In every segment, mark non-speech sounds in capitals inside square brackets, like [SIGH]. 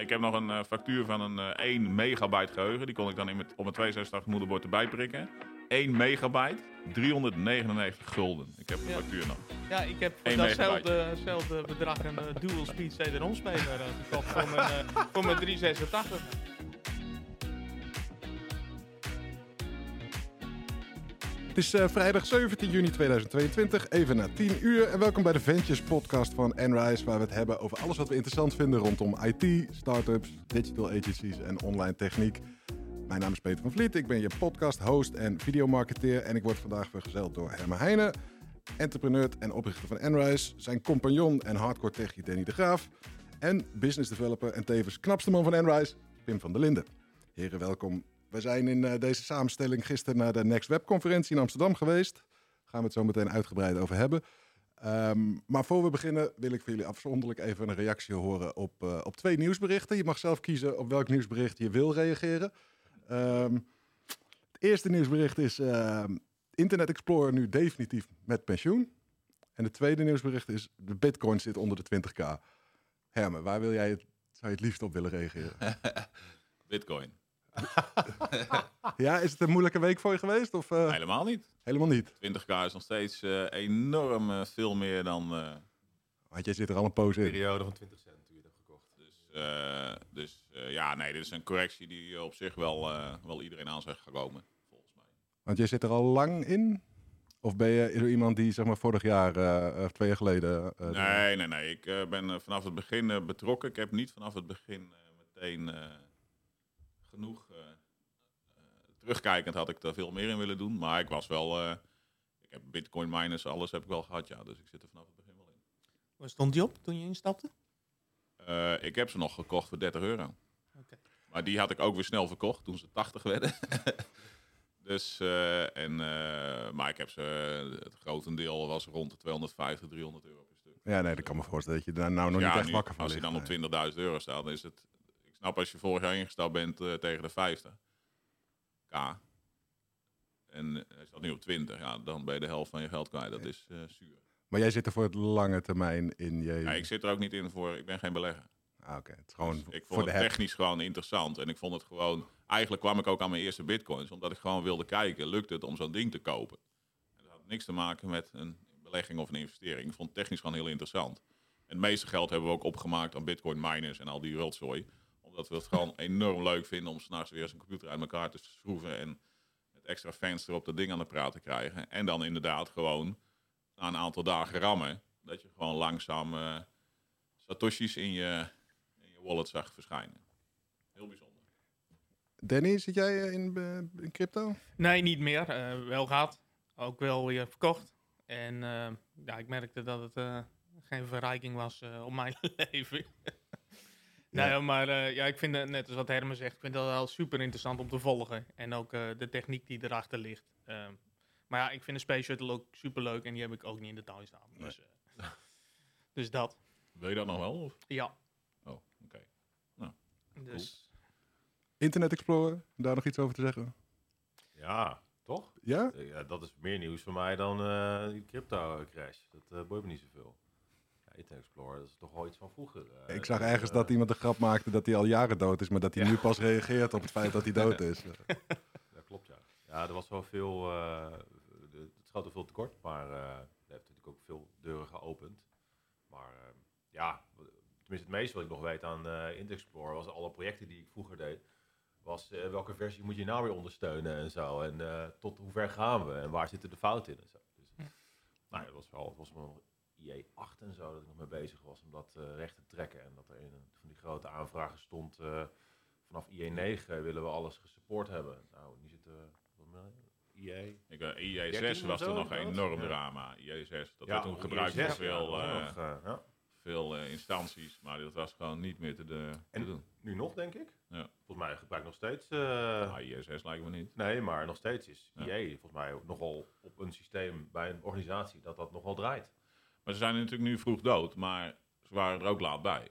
Ik heb nog een eh, factuur van een eh 1 megabyte geheugen. Die kon ik dan in met, op mijn 82 moederbord erbij prikken. 1 megabyte, 399 gulden. Ik heb een Ja. factuur nog. Ja, ik heb voor datzelfde, bedrag een eh, dual speed CD-ROM speler uh, gekocht voor mijn, eh, voor mijn 386. Het is eh, vrijdag 17 juni 2022, even na 10 uur. En welkom bij de Ventures podcast van Enrise, waar we het hebben over alles wat we interessant vinden rondom IT, startups, digital agencies en online techniek. Mijn naam is Peter van Vliet, ik ben je podcast, host en videomarketeer. En ik word vandaag vergezeld door Herma Heijnen, entrepreneur en oprichter van Enrise. Zijn compagnon en hardcore techie Danny de Graaf. En business developer en tevens knapste man van Enrise, Pim van der Linden. Heren, welkom. We zijn in eh, deze samenstelling gisteren naar de Next Web conferentie in Amsterdam geweest. Daar gaan we het zo meteen uitgebreid over hebben. Ehm, maar voor we beginnen wil ik van jullie afzonderlijk even een reactie horen op, eh, op twee nieuwsberichten. Je mag zelf kiezen op welk nieuwsbericht je wil reageren. Ehm, het eerste nieuwsbericht is ehm, Internet Explorer nu definitief met pensioen. En het tweede nieuwsbericht is de bitcoin zit onder de 20k. Hermen, waar wil jij het, zou je het liefst op willen reageren? [LAUGHS] Bitcoin. [LAUGHS] ja, is het een moeilijke week voor je geweest? Of eh, Helemaal niet. helemaal niet? 20k is nog steeds eh, enorm eh, veel meer dan... Want jij zit er al een poos in. periode van 20 cent je dat gekocht. Dus, dus ja, nee, dit is een correctie die op zich wel, wel iedereen aan zegt komen, volgens mij. Want jij zit er al lang in? Of ben je iemand die zeg maar vorig jaar of twee jaar geleden... eh, nee, nee, nee. Ik ben vanaf het begin betrokken. Ik heb niet vanaf het begin meteen genoeg... eh, eh, terugkijkend had ik er veel meer in willen doen. Maar ik was wel... eh, ik heb bitcoin miners, alles heb ik wel gehad, ja. Dus ik zit er vanaf het begin wel in. Waar stond die op toen je instapte? Eh, ik heb ze nog gekocht voor 30 euro. Oké. Maar die had ik ook weer snel verkocht toen ze 80 werden. [LAUGHS] dus, eh, en, eh, maar ik heb ze, het grotendeel was rond de 250, 300 euro per stuk. Ja, nee, dat kan me voorstellen dat je daar nou nog Ja, niet echt wakker van Als je dan op Nee. 20.000 euro staat, dan is het... Snap als je vorig jaar ingestapt bent eh, tegen de 50 k. En eh, hij staat nu op 20, ja, dan ben je de helft van je geld kwijt. Dat is eh zuur. Maar jij zit er voor het lange termijn in je... Ja, ik zit er ook niet in voor, ik ben geen belegger. Ah, Oké, het is gewoon Dus ik voor vond de het technisch gewoon interessant. En ik vond het gewoon... Eigenlijk kwam ik ook aan mijn eerste bitcoins. Omdat ik gewoon wilde kijken, lukt het om zo'n ding te kopen? En dat had niks te maken met een belegging of een investering. Ik vond het technisch gewoon heel interessant. En het meeste geld hebben we ook opgemaakt aan bitcoin miners en al die rotzooi. Omdat we het gewoon enorm leuk vinden om s'nachts weer eens een computer uit elkaar te schroeven. En met extra fans erop dat ding aan de praat te krijgen. En dan inderdaad gewoon na een aantal dagen rammen. Dat je gewoon langzaam eh, satoshis in je, in je wallet zag verschijnen. Heel bijzonder. Danny, zit jij eh, in, eh, in crypto? Nee, niet meer. Eh, wel gehad. Ook wel weer verkocht. En eh, ja, ik merkte dat het eh, geen verrijking was eh, op mijn [LAUGHS] leven. Nee, Ja. maar eh, ja, ik vind het, net als wat Hermen zegt, ik vind dat wel super interessant om te volgen. En ook eh, de techniek die erachter ligt. Ehm, maar ja, ik vind de Space Shuttle ook super leuk en die heb ik ook niet in de tuin staan. Dus, eh, [LAUGHS] dus dat. Wil je dat nog wel? Of? Ja. Oh, oké. Dus Internet Explorer, daar nog iets over te zeggen? Ja, toch? Ja? Ja, dat is meer nieuws voor mij dan eh, die crypto crash. Dat uh, boeit me niet zoveel. Internet Explorer, dat is toch wel iets van vroeger. eh. Ik zag Eh, ergens dat iemand de grap maakte dat hij al jaren dood is, maar dat hij Ja. nu pas reageert op het feit dat hij [LAUGHS] dood is. Dat klopt, ja. Ja, er was wel veel... eh, de, het schoot er veel tekort, maar eh dat heeft natuurlijk ook veel deuren geopend. Maar eh, ja, tenminste het meeste wat ik nog weet aan eh Internet Explorer was alle projecten die ik vroeger deed. Was eh, welke versie moet je nou weer ondersteunen en zo. En eh, tot hoe ver gaan we en waar zitten de fouten in en zo. Dus, nou, het was wel, het was wel IE8 en zo dat ik nog mee bezig was om dat eh, recht te trekken. En dat er in een van die grote aanvragen stond, eh, vanaf IE9 willen we alles gesupport hebben. Nou, nu zitten we, wat meer, IE... Ik, eh, IE6 13 was er nog een enorm Ja. drama. IE6, dat Ja, werd toen gebruikt door IE6, veel, ja, eh, nog, eh, ja. veel eh, instanties. Maar dat was gewoon niet meer te, de, te En- doen. Nu nog, denk ik. Ja. Volgens mij gebruik ik nog steeds... eh, Ah, IE6 lijkt me niet. Nee, maar nog steeds is Ja. IE volgens mij nogal op een systeem bij een organisatie dat dat nogal draait. Maar ze zijn natuurlijk nu vroeg dood, maar ze waren er ook laat bij.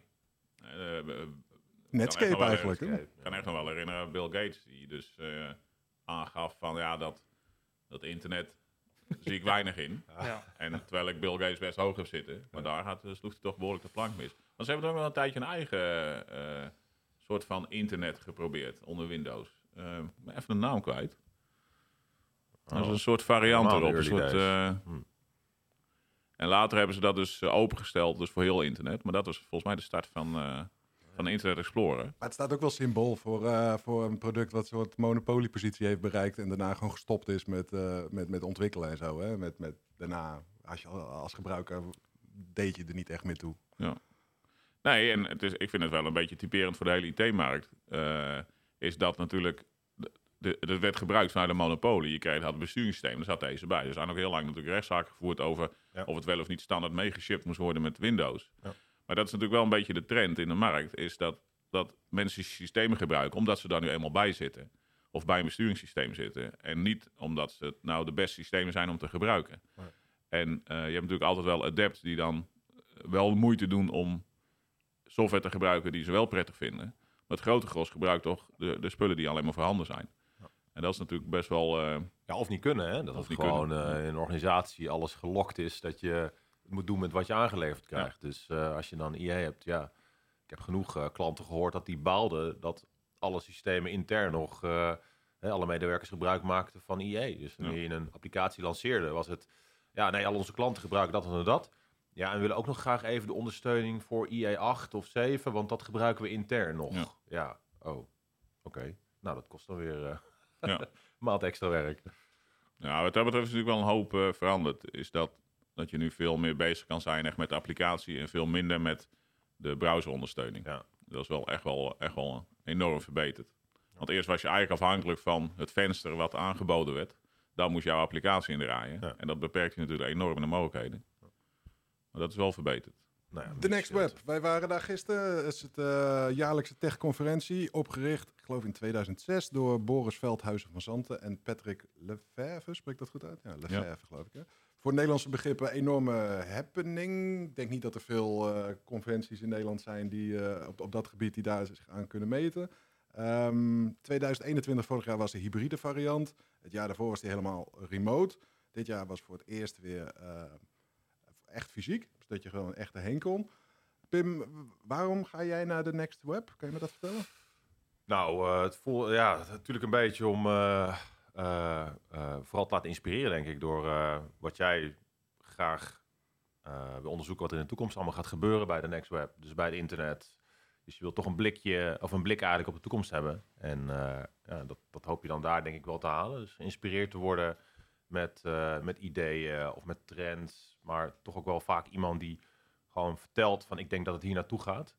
Eh, Netscape eigenlijk. Ik kan echt nog wel herinneren, Bill Gates, die dus eh, aangaf van ja, dat, dat internet zie ik weinig in. [LAUGHS] ja. En terwijl ik Bill Gates best hoog heb zitten, maar daar gaat, sloeg hij toch behoorlijk de plank mis. Want ze hebben ook wel een tijdje een eigen eh, soort van internet geprobeerd onder Windows. Uh, maar even de naam kwijt. Dat is een soort variant erop. Een soort. En later hebben ze dat dus eh, opengesteld, dus voor heel internet. Maar dat was volgens mij de start van, eh, van Internet Explorer. Maar het staat ook wel symbool voor, eh, voor een product wat een soort monopoliepositie heeft bereikt en daarna gewoon gestopt is met, met, met ontwikkelen en zo. Hè? Met, met, daarna, als, je, als gebruiker, deed je er niet echt meer toe. Nee, en het is, ik vind het wel een beetje typerend voor de hele IT-markt. is dat natuurlijk. De- de- Het werd gebruikt vanuit een monopolie. Je kreeg het besturingssysteem, daar zat deze bij. Er zijn ook heel lang natuurlijk rechtszaken gevoerd over Ja. of het wel of niet standaard meegeshipped moest worden met Windows. Ja. Maar dat is natuurlijk wel een beetje de trend in de markt. Is dat, dat mensen systemen gebruiken omdat ze daar nu eenmaal bij zitten. Of bij een besturingssysteem zitten. En niet omdat ze het nou de beste systemen zijn om te gebruiken. En eh, je hebt natuurlijk altijd wel adepts die dan eh, wel moeite doen om software te gebruiken die ze wel prettig vinden. Maar het grote gros gebruikt toch de, de spullen die alleen maar voorhanden zijn. Ja. En dat is natuurlijk best wel... eh, Ja, of niet kunnen, hè? Dat Of het niet gewoon eh, in een organisatie alles gelokt is dat je moet doen met wat je aangeleverd krijgt. Dus eh, als je dan IE hebt, ja, ik heb genoeg klanten gehoord dat die baalden dat alle systemen intern nog, hè, alle medewerkers gebruik maakten van IE. Dus wanneer je een applicatie lanceerde, was het, ja, nee, al onze klanten gebruiken dat en dat. Ja, en we willen ook nog graag even de ondersteuning voor IE 8 of 7, want dat gebruiken we intern nog. Ja. Ja, oh, oké. Nou, dat kost dan weer Ja. [LAUGHS] maand extra werk. Ja, wat dat betreft is natuurlijk wel een hoop eh, veranderd. Is dat, dat je nu veel meer bezig kan zijn echt met de applicatie en veel minder met de browserondersteuning. Ja. Dat is wel echt wel, echt wel enorm verbeterd. Want eerst was je eigenlijk afhankelijk van het venster wat aangeboden werd. Dan moest jouw applicatie in draaien. Ja. En dat beperkt je natuurlijk enorm in de mogelijkheden. Maar dat is wel verbeterd. Nou ja, The dat Next. Web. Wij waren daar gisteren. Het is het eh, jaarlijkse techconferentie. Opgericht, geloof in 2006, door Boris Veldhuizen van Zanten en Patrick Lefevre. Spreekt dat goed uit? Ja, Lefevre geloof ik. Hè? Voor Nederlandse begrippen enorme happening. Ik denk niet dat er veel eh, conferenties in Nederland zijn die eh, op, op dat gebied die daar zich aan kunnen meten. Ehm 2021, vorig jaar was de hybride variant. Het jaar daarvoor was die helemaal remote. Dit jaar was voor het eerst weer eh, echt fysiek. Dus dat je gewoon echt erheen kon. Pim, waarom ga jij naar de Next Web? Kan je me dat vertellen? Nou, eh, het voel, ja, natuurlijk een beetje om eh, eh, vooral te laten inspireren, denk ik, door wat jij graag wil onderzoeken wat er in de toekomst allemaal gaat gebeuren bij de Next Web. Dus bij het internet. Dus je wilt toch een blikje of een blik eigenlijk op de toekomst hebben. En ja, dat, dat hoop je dan daar denk ik wel te halen. Dus geïnspireerd te worden met, met ideeën of met trends. Maar toch ook wel vaak iemand die gewoon vertelt van ik denk dat het hier naartoe gaat.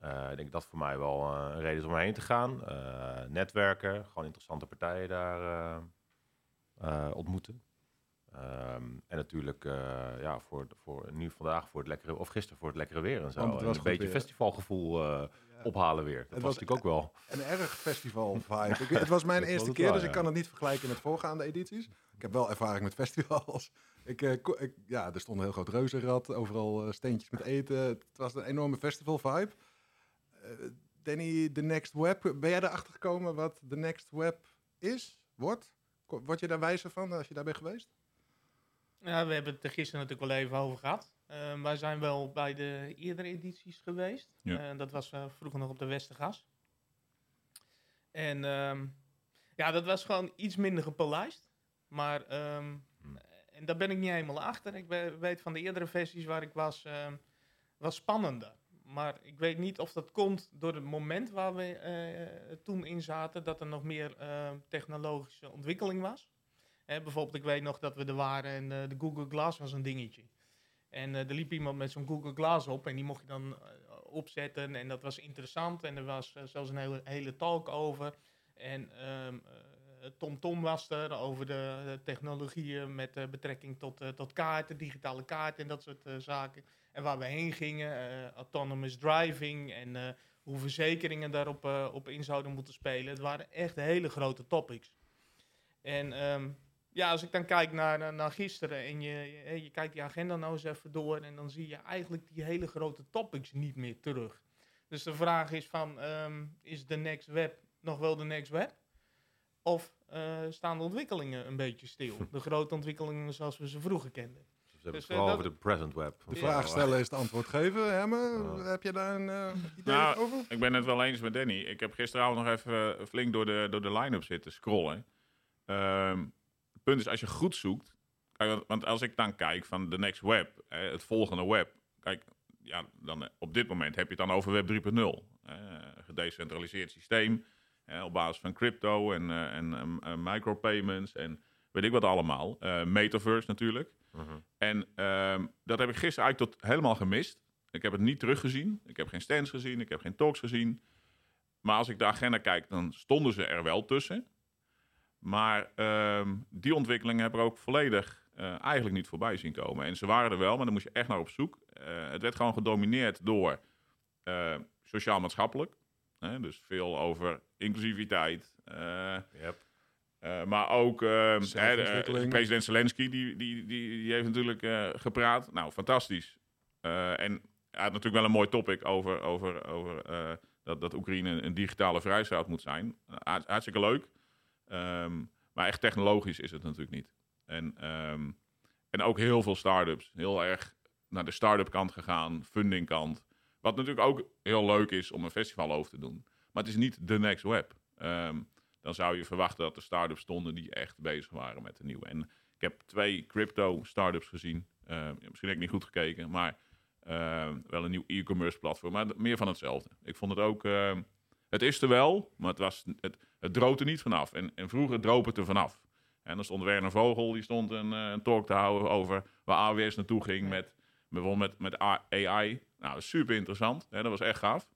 Eh, ik denk dat voor mij wel eh, een reden is om erheen te gaan. Eh, netwerken, gewoon interessante partijen daar eh, eh, ontmoeten. Ehm, en natuurlijk, eh, ja, voor, voor nu vandaag voor het lekkere, of gisteren voor het lekkere weer en zo. Want het En een beetje weer. festivalgevoel eh, ophalen weer. Dat Het was was natuurlijk ook wel. Een erg festival [LAUGHS] vibe. Ik, het was mijn Dat eerste keer, wel, dus ik kan het niet vergelijken met voorgaande edities. Ik heb wel ervaring met festivals. [LAUGHS] Ik, eh, ja, er stond een heel groot reuzenrad, overal steentjes met eten. Het was een enorme festival vibe. Eh, Danny, The Next Web. Ben jij erachter gekomen wat The Next Web is, wordt? Word je daar wijzer van als je daar bent geweest? Ja, we hebben het er gisteren natuurlijk wel even over gehad. Eh, wij zijn wel bij de eerdere edities geweest. Ja. Eh, dat was eh, vroeger nog op de Westergas. En ehm, ja, dat was gewoon iets minder gepolijst. Maar, ehm, en daar ben ik niet helemaal achter. Ik we- weet van de eerdere versies waar ik was, ehm, was spannender. Maar ik weet niet of dat komt door het moment waar we eh, toen in zaten, dat er nog meer eh, technologische ontwikkeling was. Hè, bijvoorbeeld, ik weet nog dat we er waren en eh, de Google Glass was een dingetje. En er liep iemand met zo'n Google Glass op en die mocht je dan opzetten. En dat was interessant en er was zelfs een hele, hele talk over. En ehm, eh, Tom was er over de, technologieën met betrekking tot, tot kaarten, digitale kaarten en dat soort zaken. En waar we heen gingen, eh, autonomous driving en eh, hoe verzekeringen daarop eh, op in zouden moeten spelen. Het waren echt hele grote topics. En ehm, ja, als ik dan kijk naar, naar, naar gisteren en je, je, je kijkt die agenda nou eens even door en dan zie je eigenlijk die hele grote topics niet meer terug. Dus de vraag is van, ehm, is de Next Web nog wel de Next Web? Of staan de ontwikkelingen een beetje stil? [LAUGHS] De grote ontwikkelingen zoals we ze vroeger kenden. Hebben Dus, het vooral eh, over de present web. De Ja. vraag stellen is het antwoord geven. Hemme, Ja. heb je daar een eh, idee Nou, over? Ik ben het wel eens met Danny. Ik heb gisteravond nog even eh, flink door de, door de line-up zitten scrollen. Ehm, het punt is, als je goed zoekt... Kijk, want, als ik dan kijk van de next web, hè, het volgende web... Kijk, ja, dan, op dit moment heb je het dan over web 3.0. eh, gedecentraliseerd systeem eh, op basis van crypto en, en micropayments en weet ik wat allemaal. Eh, metaverse natuurlijk. Mhm. En ehm, dat heb ik gisteren eigenlijk tot helemaal gemist. Ik heb het niet teruggezien. Ik heb geen stands gezien. Ik heb geen talks gezien. Maar als ik de agenda kijk, dan stonden ze er wel tussen. Maar ehm, die ontwikkelingen heb ik ook volledig eh, eigenlijk niet voorbij zien komen. En ze waren er wel, maar dan moest je echt naar op zoek. Eh, het werd gewoon gedomineerd door eh, sociaal-maatschappelijk. Dus veel over inclusiviteit. Yep. Eh, maar ook eh, hè, de- president Zelensky, die, die, die, die heeft natuurlijk eh, gepraat. Nou, fantastisch. Eh, en hij had natuurlijk wel een mooi topic over, over, over eh, dat, dat Oekraïne een, digitale vrijstaat moet zijn. Hart- hartstikke leuk. Ehm, maar echt technologisch is het natuurlijk niet. En, ehm, en ook heel veel start-ups. Heel erg naar de start-up kant gegaan, funding kant. Wat natuurlijk ook heel leuk is om een festival over te doen. Maar het is niet de next web. Ehm, dan zou je verwachten dat er start-ups stonden die echt bezig waren met de nieuwe. En ik heb twee crypto startups gezien. Eh, misschien heb ik niet goed gekeken, maar eh, wel een nieuw e-commerce platform. Maar meer van hetzelfde. Ik vond het ook. eh, het is er wel, maar het, was, het, het er niet vanaf. En, en vroeger droop het er vanaf. En dan stond Werner Vogel, die stond een, een talk te houden over waar AWS naartoe ging met bijvoorbeeld met, met AI. Nou, super interessant. Hè, dat was echt gaaf.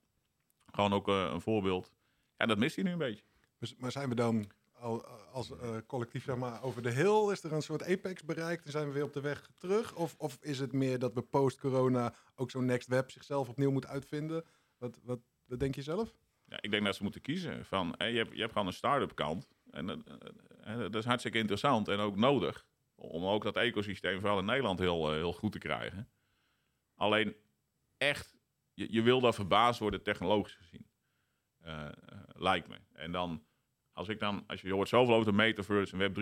Gewoon ook een voorbeeld. En dat mist hij nu een beetje. Dus- Maar zijn we dan al, als eh, collectief zeg maar, over de hill? Is er een soort apex bereikt en zijn we weer op de weg terug? Of, of is het meer dat we post-corona ook zo'n next web zichzelf opnieuw moet uitvinden? Wat, wat, wat denk je zelf? Ja, ik denk dat ze moeten kiezen. Van, je, hebt, je hebt gewoon een start-up kant. En eh, eh, dat is hartstikke interessant en ook nodig. Om ook dat ecosysteem, vooral in Nederland, heel, heel goed te krijgen. Alleen echt, je, je wil daar verbaasd worden technologisch gezien. Lijkt me. En dan, als ik dan, als je hoort zoveel over de metaverse en web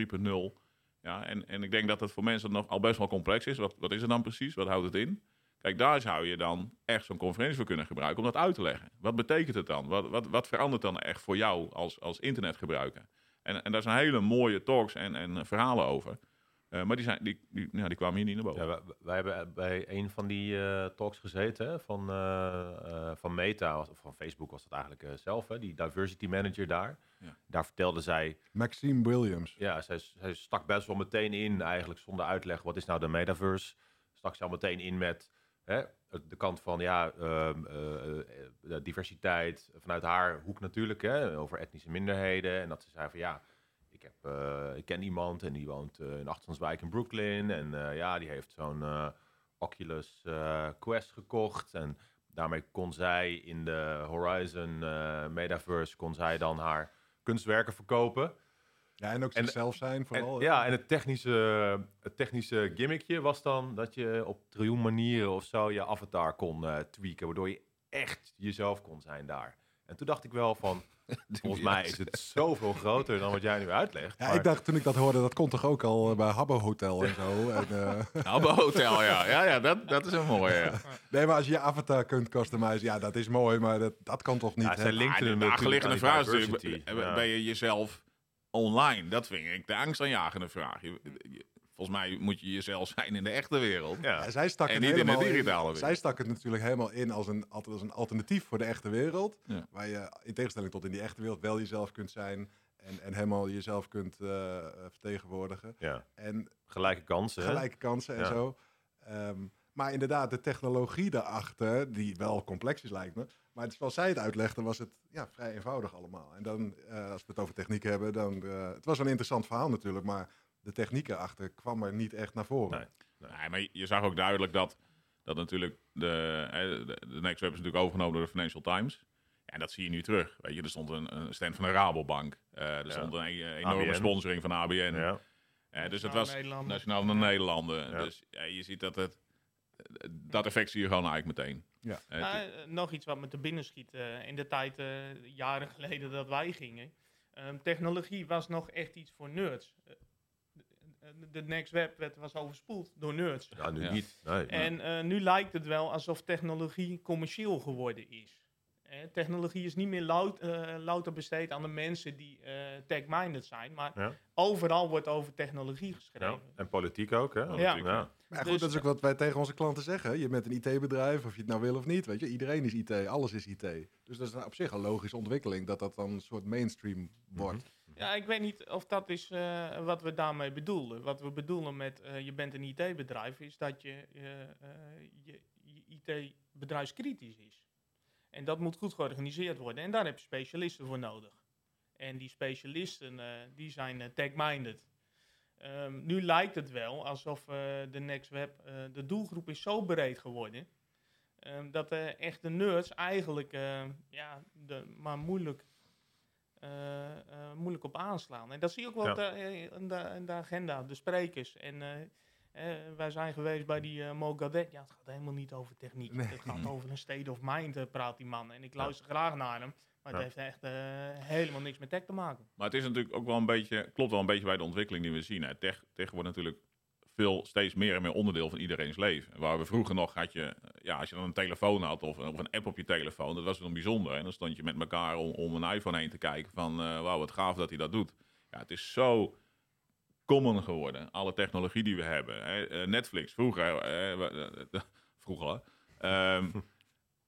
3.0. Ja, en, en ik denk dat het voor mensen nog al best wel complex is. Wat, wat is het dan precies? Wat houdt het in? Kijk, daar zou je dan echt zo'n conferentie voor kunnen gebruiken om dat uit te leggen. Wat betekent het dan? Wat, wat, wat verandert dan echt voor jou als, als internetgebruiker? En, en daar zijn hele mooie talks en, en verhalen over. Eh, maar die, zijn, die, die, ja, die kwamen hier niet naar boven. Ja, wij, wij hebben bij een van die eh, talks gezeten hè, van, eh, eh, van Meta, was- of van Facebook was dat eigenlijk zelf, hè, die diversity manager daar. Ja. Daar vertelde zij, Maxime Williams. ja, zij, zij stak best wel meteen in, eigenlijk zonder uitleg, wat is nou de metaverse? Stak ze al meteen in met hè, de kant van, ja, ehm, eh, eh, diversiteit, vanuit haar hoek natuurlijk, hè, over etnische minderheden. En dat ze zei van, ja, ik, heb, eh, ik ken iemand en die woont eh, in Achterstandswijk in Brooklyn. En eh, ja, die heeft zo'n Oculus Quest gekocht. En daarmee kon zij in de Horizon Metaverse, kon zij dan haar kunstwerken verkopen. Ja, en ook zichzelf zijn vooral. En, ja, en het technische, het technische gimmickje was dan dat je op triljoen manieren of zo je avatar kon tweaken, waardoor je echt jezelf kon zijn daar. En toen dacht ik wel van, [LAUGHS] volgens mij is het zoveel groter dan wat jij nu uitlegt. Ja, maar- ik dacht toen ik dat hoorde, dat kon toch ook al eh, bij Habbo Hotel en zo. [LAUGHS] En, eh, [LAUGHS] bij hotel, ja. Ja, ja dat, dat is een mooie. Ja. nee, maar als je je avatar kunt customizen, ja, dat is mooi, maar dat, dat kan toch niet? Ja, hè? zij linkten Ah, de achterliggende vraag is natuurlijk, Ja. ben je jezelf online? Dat vind ik de angstaanjagende vraag. Je, je- volgens mij moet je jezelf zijn in de echte wereld. Ja. Ja, zij stak En het niet in de digitale wereld. Zij stak het natuurlijk helemaal in als een, als een alternatief voor de echte wereld. Ja. Waar je in tegenstelling tot in die echte wereld wel jezelf kunt zijn. En, en helemaal jezelf kunt eh, vertegenwoordigen. ja, En gelijke kansen. hè? gelijke kansen en Ja. zo. Ehm, maar inderdaad, de technologie daarachter, die wel complex is lijkt me. Maar het- zoals zij het uitlegde, was het ja, vrij eenvoudig allemaal. En dan, eh, als we het over techniek hebben, dan... eh, het was een interessant verhaal natuurlijk, maar de techniek erachter kwam er niet echt naar voren. Nee. Nee, maar je zag ook duidelijk dat, dat natuurlijk de, de, de Next Web is natuurlijk overgenomen door de Financial Times. En dat zie je nu terug. Weet je, er stond een, een stand van de Rabobank. Eh, er Ja. stond een e- enorme ABN. sponsoring van ABN. Ja. Eh, dus het Nationale was Nederlanden. nationaal van de Nederlanden. Ja. Dus ja, je ziet dat het... Dat effect zie je gewoon eigenlijk meteen. Ja. Eh, Nou, het- nog iets wat me te binnen schiet. eh, in de tijd, eh, jaren geleden dat wij gingen. Ehm, technologie was nog echt iets voor nerds. Eh, de Next Web werd, was overspoeld door nerds. Ja, nu Ja. niet. Nee. En eh, nu lijkt het wel alsof technologie commercieel geworden is. Eh, technologie is niet meer lout, louter besteed aan de mensen die eh tech-minded zijn, maar Ja. overal wordt over technologie geschreven. Ja. En politiek ook, hè? Ja. Politiek, Ja. Maar goed, Dus- dat is ook wat wij tegen onze klanten zeggen. Je bent een IT-bedrijf, of je het nou wil of niet. Weet je, iedereen is IT, alles is IT. Dus dat is nou op zich een logische ontwikkeling dat dat dan een soort mainstream wordt. Ja, ik weet niet of dat is eh, wat we daarmee bedoelen. Wat we bedoelen met eh, je bent een IT-bedrijf is dat je, eh, je, je IT bedrijfskritisch is. En dat moet goed georganiseerd worden. En daar heb je specialisten voor nodig. En die specialisten die zijn tech-minded. Ehm, nu lijkt het wel alsof de Next Web, de doelgroep is zo breed geworden. ehm, dat de echte nerds eigenlijk ja, de, maar moeilijk moeilijk op aanslaan. En dat zie je ook wel Ja. op de, eh, in, de, in de agenda, de sprekers. En eh, eh, wij zijn geweest bij die eh Mo Gadet. Ja, het gaat helemaal niet over techniek. Nee. Het gaat over een state of mind, eh, praat die man. En ik luister graag naar hem. Maar het Ja. heeft echt eh, helemaal niks met tech te maken. Maar het is natuurlijk ook wel een beetje, klopt wel een beetje bij de ontwikkeling die we zien. Hè. Tech, tech wordt natuurlijk veel, steeds meer en meer onderdeel van iedereen's leven. Waar we vroeger nog had je, ja, als je dan een telefoon had of, of een app op je telefoon, dat was dan bijzonder. En dan stond je met elkaar om, om een iPhone heen te kijken van, eh wauw, wat gaaf dat hij dat doet. Ja, het is zo common geworden, alle technologie die we hebben. Hè. Eh, Netflix, vroeger, we- eh, [LAUGHS] vroeger,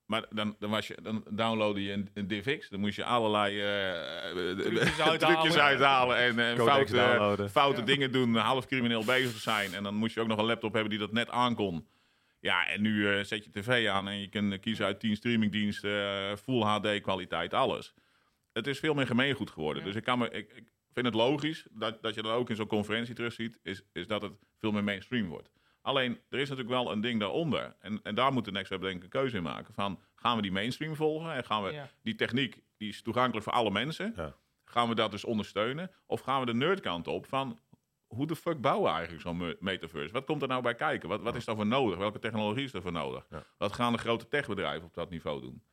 maar dan, dan, was je, dan downloadde je een, een DivX. Dan moest je allerlei eh, [LAUGHS] Trucjes uithalen. trucjes uithalen en eh, foute, foute dingen doen, half crimineel bezig zijn. En dan moest je ook nog een laptop hebben die dat net aankon. Ja, en nu eh, zet je tv aan en je kunt kiezen uit 10 streamingdiensten, full HD kwaliteit, alles. Het is veel meer gemeengoed geworden. Ja. Dus ik, kan me, ik, ik vind het logisch dat, dat je dan ook in zo'n conferentie terugziet, is, is dat het veel meer mainstream wordt. Alleen, er is natuurlijk wel een ding daaronder. En, en daar moet de Next Web denk ik een keuze in maken. Van, gaan we die mainstream volgen? En gaan we Ja. die techniek, die is toegankelijk voor alle mensen. Ja. Gaan we dat dus ondersteunen? Of gaan we de nerdkant op van... Hoe de fuck bouwen we eigenlijk zo'n me- metaverse? Wat komt er nou bij kijken? Wat, wat is daarvoor nodig? Welke technologie is daarvoor nodig? Ja. Wat gaan de grote techbedrijven op dat niveau doen?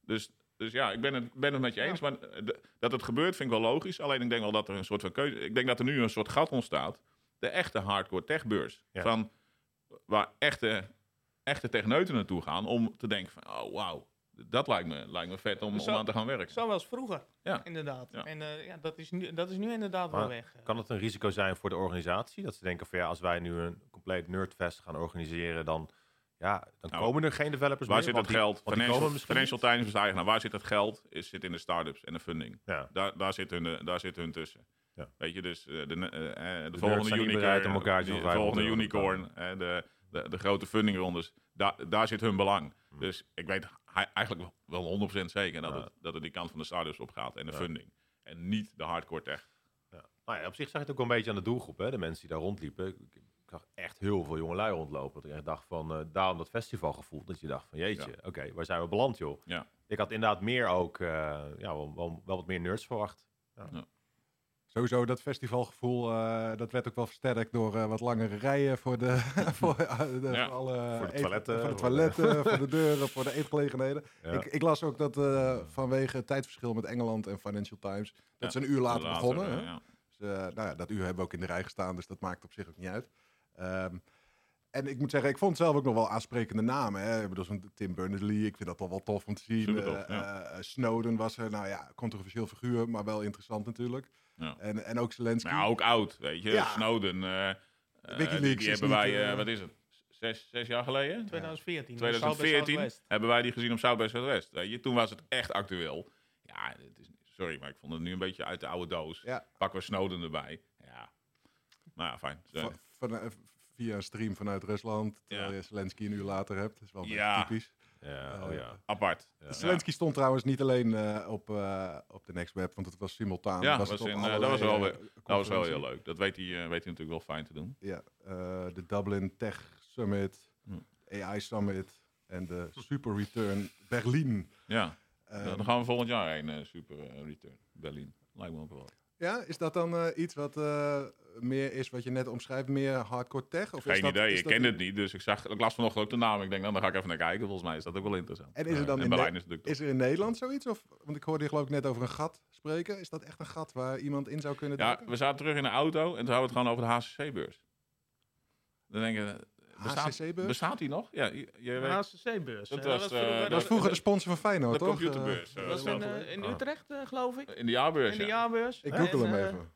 Dus, dus ja, ik ben het, ben het met je eens. Maar eh, dat het gebeurt vind ik wel logisch. Alleen ik denk wel dat er een soort van keuze... Ik denk dat er nu een soort gat ontstaat. De echte hardcore techbeurs. Ja. Van, waar echte, echte techneuten naartoe gaan om te denken van... Oh, wauw. Dat lijkt me, lijkt me vet om, om Zo- aan te gaan werken. Zoals vroeger, Ja. inderdaad. Ja. En eh, ja, dat, is nu, dat is nu inderdaad Maar wel weg. Kan het een risico zijn voor de organisatie? Dat ze denken van ja, als wij nu een compleet nerdfest gaan organiseren, dan, ja, dan Nou, komen er geen developers Waar meer. zit want het die- geld? die Financial, Financial. Times is eigenaar. Waar zit het geld? Is, zit in de start-ups en de funding. Ja. Daar, daar, zit hun, eh, daar zit hun tussen. Ja. Weet je, dus eh, de, eh, eh, de, volgende unicorn, de volgende 500 euro te unicorn, de, de, de grote fundingrondes, daar, daar zit hun belang. Hmm. Dus ik weet eigenlijk wel 100% zeker dat, Ja. het, dat het die kant van de start-ups op gaat en de Ja. funding. En niet de hardcore tech. Ja. Nou ja, op zich zag je het ook wel een beetje aan de doelgroep, hè? de mensen die daar rondliepen. Ik, ik zag echt heel veel jongelui rondlopen. Dat ik echt dacht van, eh, daarom dat festivalgevoel. Dat je dacht van, jeetje, oké, waar zijn we beland, joh? Ja. Ik had inderdaad meer ook, ja, wel, wel, wel wat meer nerds verwacht. Sowieso dat festivalgevoel, eh, dat werd ook wel versterkt door eh, wat langere rijen voor de, [LAUGHS] [LAUGHS] voor, eh, de, Ja, voor alle voor de eet- toiletten, voor de, voor de- toiletten, [LAUGHS] voor de deuren, voor de eetgelegenheden. Ja. Ik, ik las ook dat eh, vanwege het tijdverschil met Engeland en Financial Times, dat Ja, ze een uur later, begonnen. hè? ja. Dus, eh, nou ja, dat uur hebben we ook in de rij gestaan, dus dat maakt op zich ook niet uit. Ehm, en ik moet zeggen, ik vond zelf ook nog wel aansprekende namen. Hè. Ik bedoel, zo'n Tim Berners-Lee, ik vind dat wel wel tof om te zien. Ja. Snowden was er, nou ja, controversieel figuur, maar wel interessant natuurlijk. Ja. En, en ook Zelensky. Maar ja, ook oud, weet je. Ja. Snowden. eh, eh, Wikileaks die, die hebben niet, wij, eh, eh, wat is het, zes, zes jaar geleden? 2014. 2014 Southwest. hebben wij die gezien op South by Southwest. Weet je, toen was het echt actueel. Ja, het is, sorry, maar ik vond het nu een beetje uit de oude doos. Ja. Pakken we Snowden erbij. Ja, nou ja, fijn. Van, eh, via een stream vanuit Rusland, terwijl Ja. je Zelensky een uur later hebt. Dat is wel Ja. typisch. Ja, Eh, oh ja. Apart. Ja. Zelensky stond trouwens niet alleen eh, op, eh, op de Next Web, want het was simultaan. Ja, was was het op in, dat was wel weer- Dat was wel heel leuk. Dat weet hij, eh, weet hij natuurlijk wel fijn te doen. Ja, eh, de Dublin Tech Summit, Hm. AI Summit en de Super Return Berlin. Ja, dan gaan we volgend jaar heen. eh, super return. Berlin. Lijkt me ook wel. Ja, is dat dan eh, iets wat eh, meer is wat je net omschrijft, meer hardcore tech? Of is Geen dat- idee, is ik dat- ken het niet. Dus ik, zag, ik las vanochtend ook de naam. Ik denk, nou, dan ga ik even naar kijken. Volgens mij is dat ook wel interessant. En is er dan in in Berlijn is Is er in Nederland zoiets? Of, want ik hoorde je geloof ik net over een gat spreken. Is dat echt een gat waar iemand in zou kunnen Ja, duiken? we zaten terug in de auto en toen hadden we het gewoon over de HCC-beurs. Dan denk je, HCC-beurs? bestaat die nog? Ja, je, je weet, HCC-beurs. Dat eh, was, vroeger, dat was vroeger de sponsor van Feyenoord, de toch? computerbeurs, Eh, eh, was dat in, was eh, in. Utrecht, geloof ik. in de jaarbeurs, In de ja. jaarbeurs. ik En, google hem even.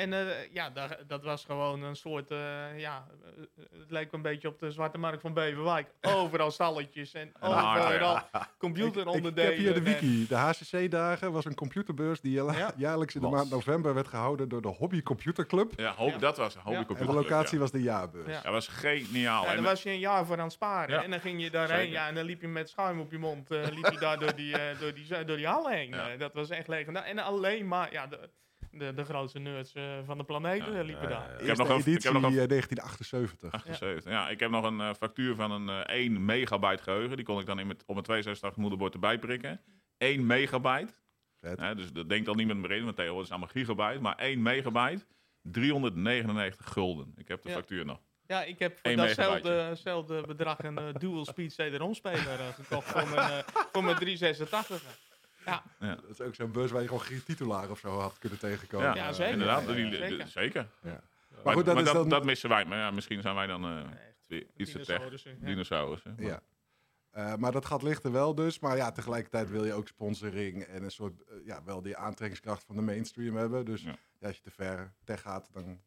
En eh, ja, daar, dat was gewoon een soort, eh, ja, eh, het leek een beetje op de Zwarte Markt van Beverwijk. [LAUGHS] Overal stalletjes en overal Ik, [LAUGHS] ik computeronderdelen. heb hier de wiki. De HCC-dagen was een computerbeurs die ja- Ja. jaarlijks in de Was. maand november werd gehouden door de Hobby Computer Club. Ja, dat was een Ja. hobby En En de locatie ja. was de jaarbeurs. Ja. Dat was geniaal. Ja, En- daar was je een jaar voor aan het sparen. Ja. En dan ging je daarheen. Zeker. Ja, en dan liep je met schuim op je mond. eh, liep je daar door die, eh, door die, door die hallen heen. Ja. Eh, dat was echt legendarisch. En alleen maar ja, de, de, de grootste nerds eh, van de planeet Ja. eh, liepen Ja, daar. ja, ja. Ik heb nog een- ik heb editie nog een- eh, 1978. 78. Ja. ik heb nog een eh, factuur van een eh 1 megabyte geheugen. Die kon ik dan in met, op mijn 62 moederbord erbij prikken. 1 megabyte. Hè, dus dat denkt al niemand meer in, want tegenwoordig is het allemaal gigabyte. Maar 1 megabyte, 399 gulden. Ik heb de Ja. factuur nog. Ja, ik heb voor datzelfde bedrag een eh, dual speed CD-ROM speler eh, gekocht voor mijn, eh, voor mijn [LAUGHS] 386. Ja, Dat is ook zo'n beurs waar je gewoon geen titulaar of zo had kunnen tegenkomen. Ja, Ja, zeker. Inderdaad, die- zeker. zeker. Maar Maar, goed, dat maar is dat, dan... dat missen wij. Maar ja, misschien zijn wij dan eh, iets te tech. Dinosaurussen, ja. Maar- Ja. Eh, maar dat gat ligt er wel dus. Maar ja, tegelijkertijd wil je ook sponsoring en een soort, eh, ja, wel die aantrekkingskracht van de mainstream hebben. Dus Ja. ja, als je te ver tech gaat, dan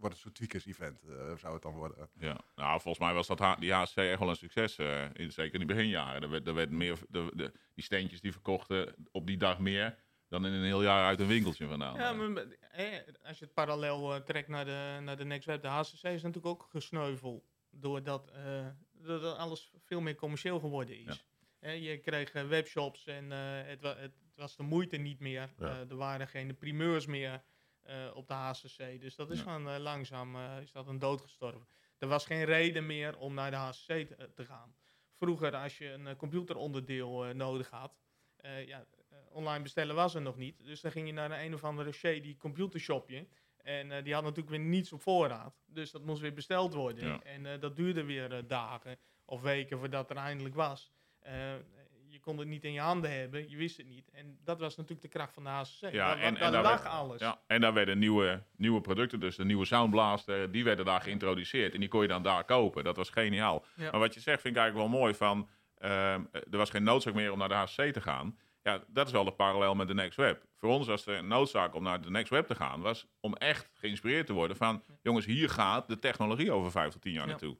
wordt het een soort tweakers-event, eh, zou het dan worden. Ja, nou, volgens mij was dat H- die HCC echt wel een succes. eh, in, zeker in die beginjaren. Er werd, er werd meer, de, de, die steentjes die verkochten op die dag meer dan in een heel jaar uit een winkeltje vandaan. Ja, maar, als je het parallel eh, trekt naar de, naar de Next Web, de HCC is natuurlijk ook gesneuveld. Doordat, eh, doordat alles veel meer commercieel geworden is. Je kreeg webshops en eh, het, wa- het was de moeite niet meer. Ja. Eh, er waren geen primeurs meer op de HCC. Dus dat is Ja. gewoon eh, langzaam eh, is dat een dood gestorven. Er was geen reden meer om naar de HCC te, te gaan. Vroeger, als je een eh, computeronderdeel eh, nodig had, eh, ja, eh, online bestellen was er nog niet. Dus dan ging je naar een, een of andere shady computershopje. En eh, die had natuurlijk weer niets op voorraad. Dus dat moest weer besteld worden. Ja. En eh, dat duurde weer eh, dagen of weken voordat er eindelijk was. Je kon het niet in je handen hebben, je wist het niet. En dat was natuurlijk de kracht van de HCC. Ja, Daar- en- daar en daar lag werd- alles. Ja, en daar werden nieuwe, nieuwe producten, dus de nieuwe Soundblaster, die werden daar geïntroduceerd. En die kon je dan daar kopen. Dat was geniaal. Ja. Maar wat je zegt vind ik eigenlijk wel mooi van, ehm, er was geen noodzaak meer om naar de HCC te gaan. Ja, dat is wel de parallel met de Next Web. Voor ons was er een noodzaak om naar de Next Web te gaan, was om echt geïnspireerd te worden van, jongens, hier gaat de technologie over vijf tot tien jaar Ja. naartoe.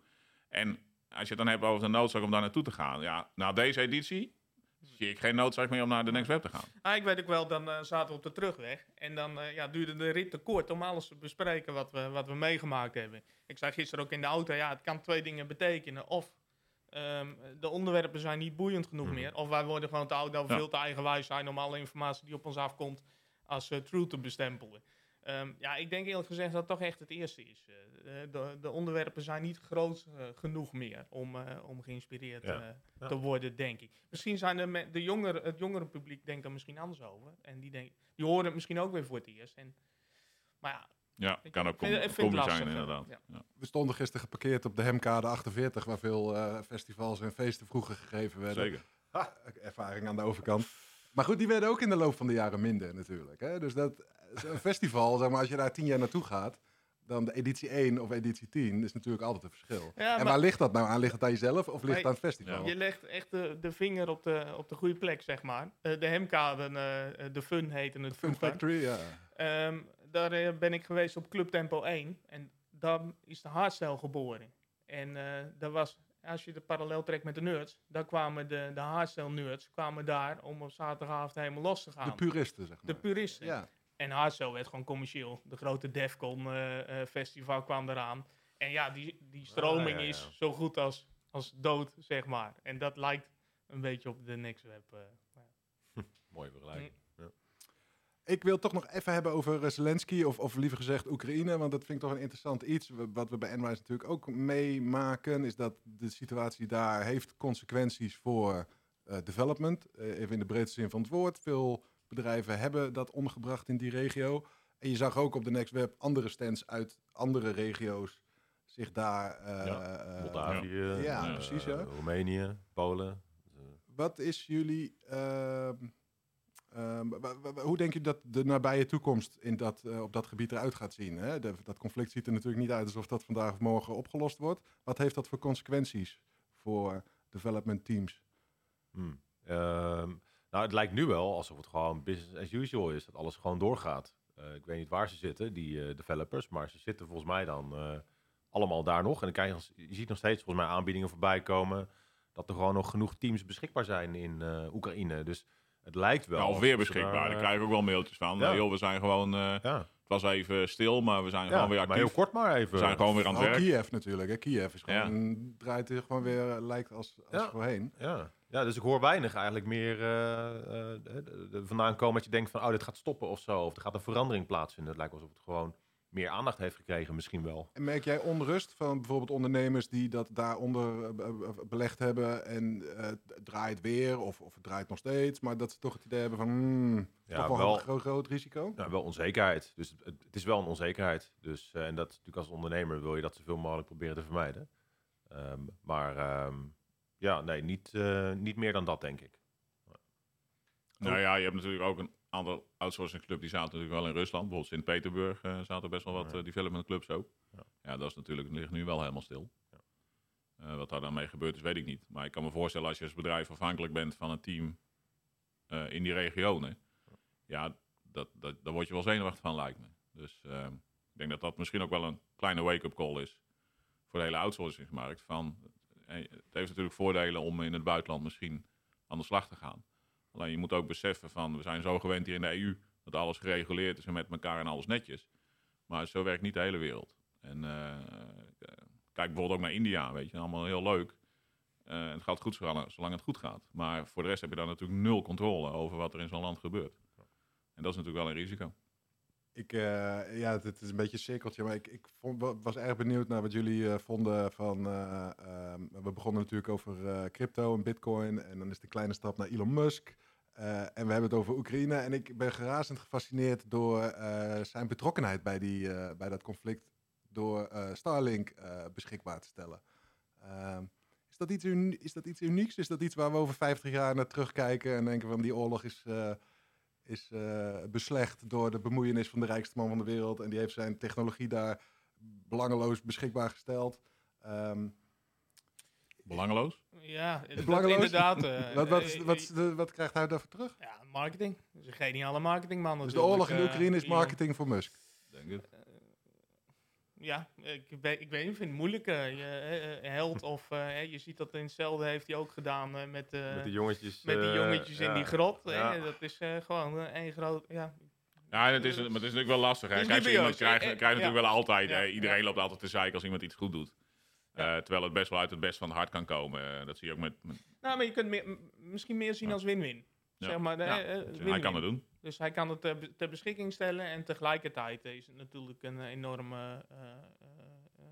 En als je het dan hebt over de noodzaak om daar naartoe te gaan, ja, na deze editie zie ik geen noodzaak meer om naar de Next Web te gaan. Ah, ik weet ook wel, dan eh, zaten we op de terugweg. En dan eh, ja, duurde de rit te kort om alles te bespreken wat we, wat we meegemaakt hebben. Ik zei gisteren ook in de auto, ja, het kan twee dingen betekenen. Of ehm, de onderwerpen zijn niet boeiend genoeg Mhm. meer. Of wij worden gewoon te oud en Ja. veel te eigenwijs zijn om alle informatie die op ons afkomt als eh, true te bestempelen. Ehm, ja, ik denk eerlijk gezegd dat het toch echt het eerste is. Eh, de, de onderwerpen zijn niet groot eh, genoeg meer om, eh, om geïnspireerd Ja. eh, Ja. te worden, denk ik. Misschien zijn de, me- de jongere, het jongere publiek denkt er misschien anders over. En die, denk, die horen het misschien ook weer voor het eerst. En, maar ja, Ja, Ik kan ook lastig, zijn inderdaad. Ja. Ja. We stonden gisteren geparkeerd op de Hemkade 48, waar veel eh, festivals en feesten vroeger gegeven werden. Zeker. Ha, ervaring aan de overkant. Maar goed, die werden ook in de loop van de jaren minder natuurlijk. Hè? Dus dat, een festival, zeg maar, als je daar tien jaar naartoe gaat, dan de editie 1 of editie 10 is natuurlijk altijd een verschil. Ja, en waar ligt dat nou aan? Ligt het aan jezelf of ligt het aan het festival? je legt echt de, de vinger op de, op de goede plek, zeg maar. Eh, de hemkaden, eh, de Fun heette het Fun. Factory, ja. Ehm, daar eh, ben ik geweest op Club Tempo 1. En daar is de hardstyle geboren. En eh daar was, als je de parallel trekt met de nerds, daar kwamen de, de hardstyle nerds kwamen daar om op zaterdagavond helemaal los te gaan. De puristen, zeg De maar. puristen. Ja. En hardstyle werd gewoon commercieel. De grote Defcon eh, eh, festival kwam eraan. En ja, die, die stroming Ah, ja, ja. is zo goed als, als dood, zeg maar. En dat lijkt een beetje op de Next Web. eh. [LAUGHS] Mooie vergelijking. Ik wil toch nog even hebben over eh, Zelensky, of, of liever gezegd Oekraïne, want dat vind ik toch een interessant iets. Wat we bij NWISE natuurlijk ook meemaken, is dat de situatie daar heeft consequenties voor eh, development. Eh, even in de breedste zin van het woord. Veel bedrijven hebben dat omgebracht in die regio. En je zag ook op de Next Web andere stands uit andere regio's zich daar... Ja, Moldavië, ja, precies, ja. Roemenië, Polen. Wat is jullie... hoe denk je dat de nabije toekomst in dat, eh, op dat gebied eruit gaat zien? Hè? Dat conflict ziet er natuurlijk niet uit alsof dat vandaag of morgen opgelost wordt. Wat heeft dat voor consequenties voor development teams? Hmm. Ehm, nou, het lijkt nu wel alsof het gewoon business as usual is. Dat alles gewoon doorgaat. Eh, ik weet niet waar ze zitten, die eh, developers. Maar ze zitten volgens mij dan allemaal daar nog. En dan je, je ziet nog steeds volgens mij aanbiedingen voorbij komen. Dat er gewoon nog genoeg teams beschikbaar zijn in Oekraïne. Dus het lijkt wel. Ja, of alsof weer beschikbaar. daar, Daar eh, krijg ik ook wel mailtjes van. Ja. Joh, we zijn gewoon... eh, Ja, het was even stil, maar we zijn ja gewoon weer maar actief. heel kort maar even. We zijn gewoon weer aan het werk. Kiev natuurlijk. Hè? Kiev is gewoon, draait er gewoon weer, eh, lijkt als, als Ja. voorheen. Ja. ja, dus ik hoor weinig eigenlijk meer eh, eh, de- de- vandaan komen dat je denkt van, oh, dit gaat stoppen of zo. Of er gaat een verandering plaatsvinden. Het lijkt alsof het gewoon meer aandacht heeft gekregen misschien wel. En merk jij onrust van bijvoorbeeld ondernemers die dat daaronder eh, be- belegd hebben en eh, het draait weer of, of het draait nog steeds, maar dat ze toch het idee hebben van hmm, Ja, toch wel, wel- een groot, groot risico? Nou, wel onzekerheid. Dus het, het is wel een onzekerheid. Dus, eh, en dat natuurlijk als ondernemer wil je dat zoveel mogelijk proberen te vermijden. Ehm, maar ehm, ja, nee, niet, eh, niet meer dan dat, denk ik. Nou ja, je hebt natuurlijk ook een aantal outsourcing clubs die zaten natuurlijk wel in Rusland. Bijvoorbeeld Sint-Petersburg eh, zaten best wel wat Ja. eh, development clubs ook. Ja. Ja. dat is natuurlijk, ligt nu wel helemaal stil. Ja. Eh, wat daar dan mee gebeurt is, weet ik niet. Maar ik kan me voorstellen als je als bedrijf afhankelijk bent van een team in die regionen. Ja, dat, dat, daar word je wel zenuwachtig van, lijkt me. Dus ik denk dat dat misschien ook wel een kleine wake-up call is voor de hele outsourcingsmarkt. Van, het heeft natuurlijk voordelen om in het buitenland misschien aan de slag te gaan. Alleen je moet ook beseffen van, we zijn zo gewend hier in de EU dat alles gereguleerd is en met elkaar en alles netjes. Maar zo werkt niet de hele wereld. En eh, kijk bijvoorbeeld ook naar India, weet je, allemaal heel leuk. Eh, het gaat goed zolang, zolang het goed gaat. Maar voor de rest heb je daar natuurlijk nul controle over wat er in zo'n land gebeurt. En dat is natuurlijk wel een risico. Ik, eh, ja, het, is een beetje een cirkeltje, maar ik, ik was erg benieuwd naar wat jullie eh, vonden van... eh, ehm, we begonnen natuurlijk over crypto en bitcoin en dan is de kleine stap naar Elon Musk. En we hebben het over Oekraïne en ik ben razend gefascineerd door zijn betrokkenheid bij, die, bij dat conflict door Starlink beschikbaar te stellen. Ehm, is, dat iets is dat iets unieks? Is dat iets waar we over 50 jaar naar terugkijken en denken van die oorlog is... is eh, beslecht door de bemoeienis van de rijkste man van de wereld. En die heeft zijn technologie daar belangeloos beschikbaar gesteld. Ehm, Belangeloos? Ja, belangeloos? inderdaad. eh, wat, wat, is- eh, wat, is de- wat krijgt hij daarvoor terug? Ja, marketing. Dat is een geniale marketingman Dus de oorlog in Oekraïne is Elon. marketing voor Musk. Denk het. Ja, ik weet, ik weet niet, ik vind het moeilijk. eh, je, eh, eh, held of je ziet dat in hetzelfde heeft hij ook gedaan met, met die jongetjes. met die jongetjes in ja. die grot. Ja. dat is eh, gewoon één groot... Ja, Ja, het is, maar het is natuurlijk wel lastig. Hè. Kijk, zo iemand krijgt, krijgt natuurlijk wel altijd. Ja, hè. Iedereen ja. loopt altijd te zeiken als iemand iets goed doet. Ja. Eh, terwijl het best wel uit het best van het hart kan komen. Dat zie je ook met... met Nou, maar je kunt meer, misschien meer zien Ja. als win-win. Ja. Zeg maar, Ja, eh, eh, hij kan het doen. Dus hij kan het eh, ter beschikking stellen en tegelijkertijd is het natuurlijk een enorme eh, eh, eh,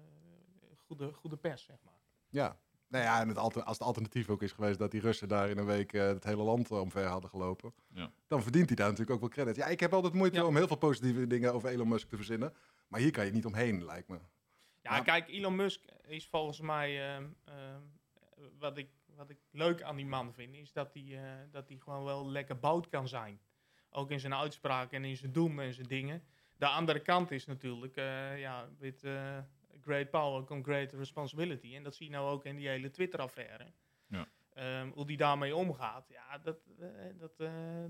goede, goede pers, zeg maar. Ja. Nou ja, en het alter- als het alternatief ook is geweest dat die Russen daar in een week eh, het hele land eh, omver hadden gelopen, Ja. dan verdient hij daar natuurlijk ook wel credit. Ja, ik heb altijd moeite Ja. om heel veel positieve dingen over Elon Musk te verzinnen. Maar hier kan je niet omheen, lijkt me. Ja, Ja. kijk, Elon Musk is volgens mij. ehm, ehm, wat, ik, wat ik leuk aan die man vind, is dat hij, eh, dat hij gewoon wel lekker bout kan zijn. Ook in zijn uitspraken en in zijn doen en zijn dingen. De andere kant is natuurlijk, eh, ja, with eh, great power comes great responsibility. En dat zie je nou ook in die hele Twitter-affaire. Ja. Ehm, hoe die daarmee omgaat, ja, dat, eh, dat,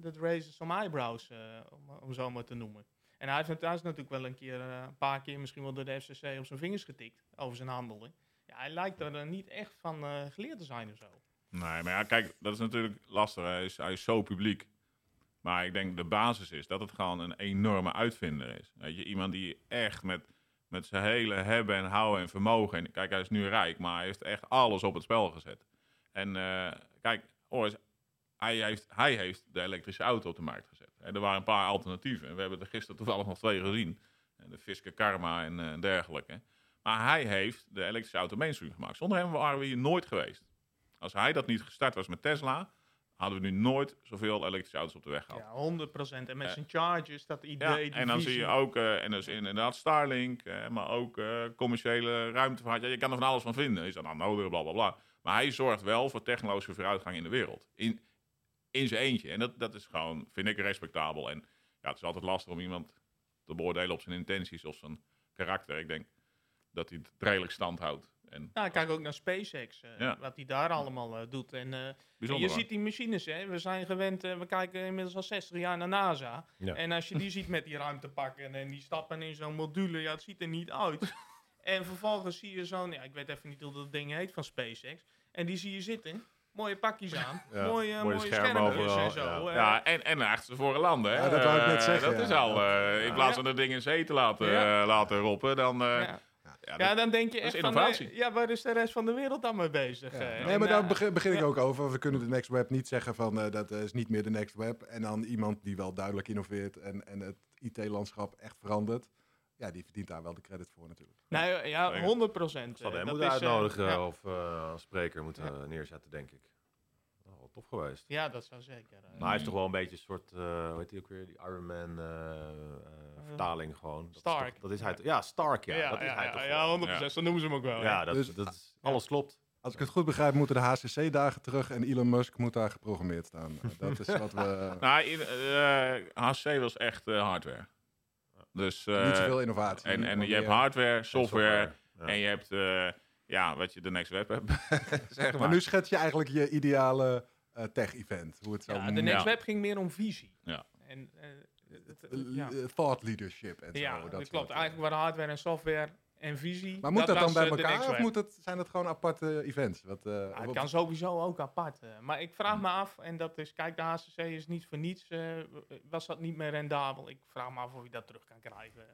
dat raises some eyebrows, om, om zo maar te noemen. En hij heeft, hij is natuurlijk wel een keer, een paar keer misschien wel door de FCC op zijn vingers getikt over zijn handelen. Ja, hij lijkt er niet echt van geleerd te zijn of zo. Nee, maar ja, kijk, dat is natuurlijk lastig. Hij is, hij is zo publiek. Maar ik denk de basis is dat het gewoon een enorme uitvinder is. Weet je, iemand die echt met, met zijn hele hebben en houden en vermogen... En kijk, hij is nu rijk, maar hij heeft echt alles op het spel gezet. En eh, kijk, Oris, hij heeft, hij heeft de elektrische auto op de markt gezet. Hè, er waren een paar alternatieven. En we hebben er gisteren toevallig nog twee gezien. En De Fisker Karma en eh, dergelijke. Maar hij heeft de elektrische auto mainstream gemaakt. Zonder hem waren we hier nooit geweest. Als hij dat niet gestart was met Tesla, hadden we nu nooit zoveel elektrische auto's op de weg gehad. Ja, 100%. En met Eh, zijn charges, dat idee. Ja, die en dan zie je ook, eh, en dus inderdaad Starlink, eh, maar ook commerciële ruimtevaart. Ja, je kan er van alles van vinden. Is dat nou nodig, bla bla bla. Maar hij zorgt wel voor technologische vooruitgang in de wereld. In, in zijn eentje. En dat, dat is gewoon, vind ik, respectabel. En ja, het is altijd lastig om iemand te beoordelen op zijn intenties of zijn karakter. Ik denk dat hij het redelijk stand houdt. En Ja, kijk ook naar SpaceX, eh, Ja. wat hij daar allemaal eh, doet. En, eh, en je ziet die machines, hè. we zijn gewend, we kijken inmiddels al 60 jaar naar NASA. Ja. En als je die ziet met die ruimtepakken en die stappen in zo'n module, ja, het ziet er niet uit. [LAUGHS] en vervolgens zie je zo'n, ja, ik weet even niet hoe dat ding heet van SpaceX. En die zie je zitten, mooie pakjes aan, [LAUGHS] Ja, mooie, mooie, mooie schermen schermen overal, en zo. ja. Ja, en, en achterstevoren landen. Hè? Ja, dat wou ik net zeggen, Dat ja. is al, in plaats van dat ding in zee te laten, Ja. laten roppen, dan... ja. ja, Ja, dat- dan denk je is van, innovatie. eh, ja, waar is de rest van de wereld dan mee bezig? Ja. eh? Nee, maar daar eh, begin, begin ik ja. ook over. We kunnen de Next Web niet zeggen van eh, dat is niet meer de Next Web. En dan iemand die wel duidelijk innoveert en, en het IT-landschap echt verandert. Ja, die verdient daar wel de credit voor natuurlijk. Nee, ja, Zeker. 100 procent. Zou hem moeten uitnodigen of eh, als spreker moeten neerzetten, denk ik. Tof geweest. Ja, dat zou zeker. eh, Maar hij is toch wel een beetje een soort, eh hoe heet die ook weer, die Iron Man eh, eh, vertaling gewoon. Dat is toch- Stark. dat is hij, toch- ja, Stark, ja. ja, dat is ja, hij ja, toch ja, gewoon. 100 procent. Zo noemen ze hem ook wel. Ja, dat, Dus- dat is, alles klopt. Als ik het goed begrijp, moeten de HCC-dagen terug en Elon Musk moet daar geprogrammeerd staan. [LAUGHS] Dat is wat we... Nou, in, eh, HC was echt eh, hardware. Dus, eh, niet zoveel innovatie. en, en je hebt hardware, software, Ja. en je hebt, eh, ja, wat je de Next Web hebt. [LAUGHS] zeg maar. Maar nu schets je eigenlijk je ideale tech-event. Hoe het zou Ja, de. Next Ja. Web ging meer om visie. Ja. En, eh, Eh, ja, eh, Thought leadership en zo. ja dat dat soort, klopt. eh. Eigenlijk waren hardware en software en visie. Maar moet dat, dan bij eh, elkaar of moet het, zijn dat gewoon aparte events? Wat, eh, Ja, het wat- kan sowieso ook apart. eh. maar ik vraag me af, en dat is, kijk, de HCC is niet voor niets, eh, was dat niet meer rendabel. Ik vraag me af of je dat terug kan krijgen.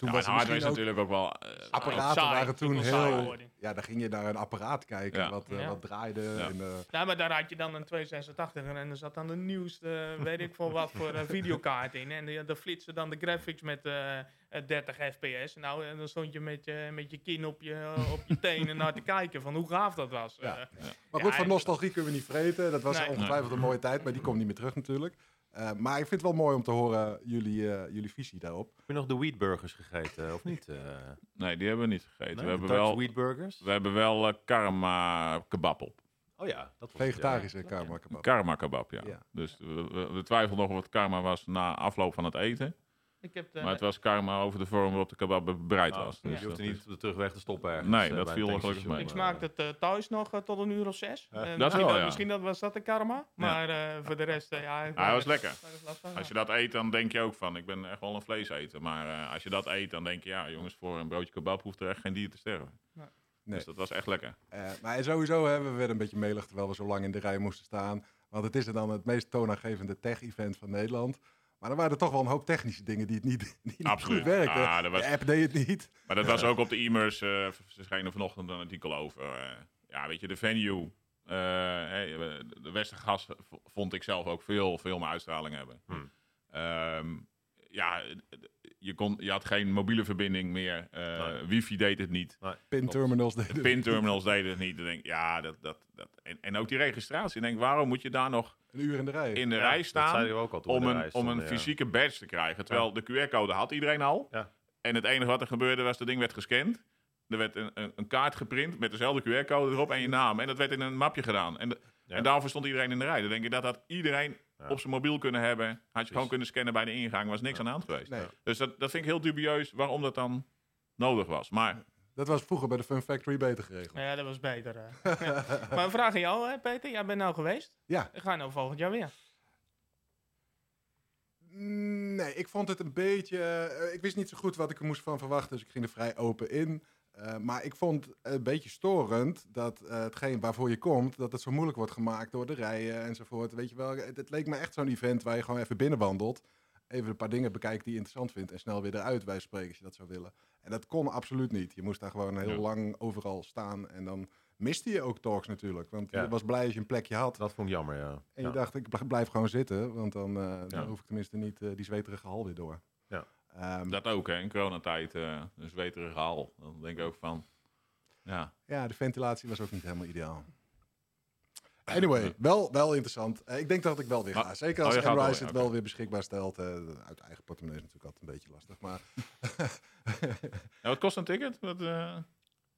Toen Ja, was en hardware is natuurlijk ook wel... eh, apparaten saai, waren toen heel... Ja, dan ging je naar een apparaat kijken Ja. wat, eh, Ja. wat draaide. Ja. En, eh, Nou, maar daar had je dan een 286 en er zat dan de nieuwste, weet ik veel wat voor videokaart in. En die- daar flitsen dan de graphics met eh, eh, 30 fps. Nou, en dan stond je met je, met je kin op je, op je tenen naar te kijken van hoe gaaf dat was. Ja. Maar Ja, goed, van nostalgie kunnen we niet vreten. Dat was Nee. ongetwijfeld een mooie tijd, maar die komt niet meer terug natuurlijk. Eh, maar ik vind het wel mooi om te horen jullie, eh, jullie visie daarop. Heb je nog de Wheatburgers gegeten, of niet? eh Nee, die hebben we niet gegeten. nee, we, hebben wel, Wheatburgers? we hebben wel karma kebab op. Oh ja, dat was ja. Vegetarische karma kebab. Karma kebab, ja. Ja. Dus we, we, we twijfelden nog of het karma was na afloop van het eten. Ik heb de, Maar het was karma over de vorm waarop de kebab bereid Oh, was. dus je hoeft er niet op de terugweg te stoppen ergens. Nee, eh, dat viel er gelukkig mee. ik smaakte het eh, thuis nog eh, tot een uur of zes. Ja. Dat misschien, wel, dat, ja. misschien dat, was dat de karma. Maar eh, voor de rest, ja... hij was lekker. van, Als je dat eet, dan denk je ook van, ik ben echt wel een vleeseter. Maar eh, als je dat eet, dan denk je, ja jongens, voor een broodje kebab hoeft er echt geen dier te sterven. Nee. Dus dat was echt lekker. Eh, maar sowieso hebben we weer een beetje melig terwijl we zo lang in de rij moesten staan. Want het is er dan het meest toonaangevende tech-event van Nederland. Maar er waren er toch wel een hoop technische dingen die het niet, die [LAUGHS] niet Absoluut. goed werkten. Ah, dat was- De app deed het niet. Maar dat was ook op de e-mails, eh verschenen vanochtend een artikel over. eh, ja, weet je, de venue. eh, hey, de Westergas vond ik zelf ook veel, veel meer uitstraling hebben. Hmm. Ehm, ja, je, kon, je had geen mobiele verbinding meer. eh, Nee. wifi deed het niet. Pinterminals deden De het pinterminals deden het niet. Dan denk, ik, ja, dat, dat, dat. En, en ook die registratie. Ik denk, waarom moet je daar nog Een uur in de rij. in de Ja, rij Dat staan? zeiden we ook al om een, om een ja. fysieke badge te krijgen. Terwijl de QR-code had iedereen al. Ja. En het enige wat er gebeurde was, dat ding werd gescand. Er werd een, een, een kaart geprint met dezelfde QR-code erop en je naam. En dat werd in een mapje gedaan. En, de- Ja. en daarvoor stond iedereen in de rij. Dan denk je dat had iedereen Ja. op zijn mobiel kunnen hebben. Had je gewoon kunnen scannen bij de ingang. was niks aan de hand geweest. Nee, Dus dat, dat vind ik heel dubieus waarom dat dan nodig was. Maar dat was vroeger bij de Fun Factory beter geregeld. Ja, dat was beter. Ja. [LAUGHS] Maar een vraag aan jou, hè, Peter. Jij bent nou geweest. Ja. Ga je nou volgend jaar weer? Nee, ik vond het een beetje. eh, ik wist niet zo goed wat ik er moest van verwachten, dus ik ging er vrij open in. Eh, maar ik vond het een beetje storend dat eh, hetgeen waarvoor je komt, dat het zo moeilijk wordt gemaakt door de rijen enzovoort. Weet je wel, het, het leek me echt zo'n event waar je gewoon even binnenwandelt, even een paar dingen bekijkt die je interessant vindt en snel weer eruit bij spreken als je dat zou willen. En dat kon absoluut niet. Je moest daar gewoon heel Ja. lang overal staan en dan miste je ook talks natuurlijk, want Ja. je was blij als je een plekje had. Dat vond ik jammer, ja. En Ja. je dacht, ik bl- blijf gewoon zitten, want dan, eh, dan hoef ik tenminste niet die zweterige hal weer door. Ehm, dat ook, hè. In coronatijd, eh een zweterige haal. Dan denk ik ook van, ja. ja, de ventilatie was ook niet helemaal ideaal. Anyway, wel, wel interessant. Eh, ik denk dat ik wel weer ga. Maar- Zeker oh, als wel, het wel weer beschikbaar stelt. eh, uit eigen portemonnee is natuurlijk altijd een beetje lastig. Maar [LAUGHS] Ja, wat kost een ticket? Wat, eh,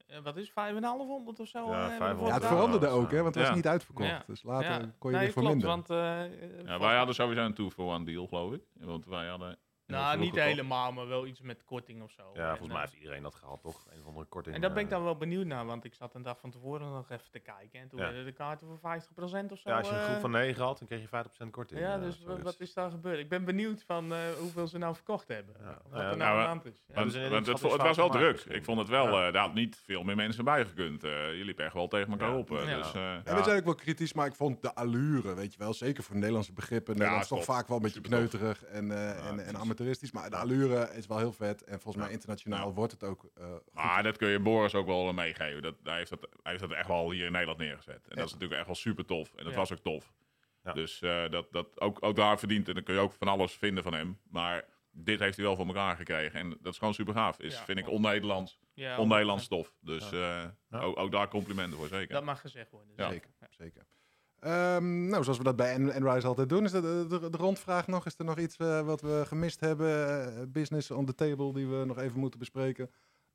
Eh, wat is 5,500 of zo? Ja, eh, hebben we 500. ja, het veranderde ook, hè, want het was niet uitverkocht. Ja. Dus later Ja. kon je nee, weer voor klopt, minder. Want, eh, eh, ja, voor- wij hadden sowieso een two-for-one deal, geloof ik. Want wij hadden... nou, niet helemaal, maar wel iets met korting of zo. Ja, En, volgens mij eh, heeft iedereen dat gehad, toch? Een of andere korting. En daar ben ik eh. dan wel benieuwd naar, want ik zat een dag van tevoren nog even te kijken. En toen Ja. werden de kaarten voor 50% of zo. Ja, als je een groep eh, van 9 had, dan kreeg je 50% korting. Ja, dus wat is daar gebeurd? Ik ben benieuwd van eh, hoeveel ze nou verkocht hebben. Ja, Wat ja, er nou nou, aan de we- hand is. Ja. Want, het, was wel druk. misschien. Ik vond het wel, Ja. eh, daar had niet veel meer mensen bij gekund. Je liep echt wel tegen elkaar Ja. op. eh, Ja. Dus, eh, En we zijn ook wel kritisch, maar ik vond de allure, weet je wel, zeker voor Nederlandse begrippen. Nederland is toch vaak wel een beetje kneuterig en, amateuristisch. Maar de allure is wel heel vet. En volgens mij internationaal Ja. wordt het ook eh, goed. Maar dat kun je Boris ook wel meegeven. Dat, hij, heeft dat, hij heeft dat echt wel hier in Nederland neergezet. En dat is natuurlijk echt wel super tof. En dat Ja. was ook tof. Ja. Dus eh, dat, dat ook, ook daar verdient. En dan kun je ook van alles vinden van hem. Maar dit heeft hij wel voor elkaar gekregen. En dat is gewoon super gaaf. Is, Ja, vind ik on-Nederlands. Ja, On-Nederlands stof. Dus eh, Ja. ook, ook daar complimenten voor, zeker. Dat mag gezegd worden. Ja. Zeker, zeker. Ehm, nou, zoals we dat bij Enrise altijd doen, is dat de, de, de rondvraag nog. Is er nog iets eh, wat we gemist hebben? Eh, business on the table die we nog even moeten bespreken?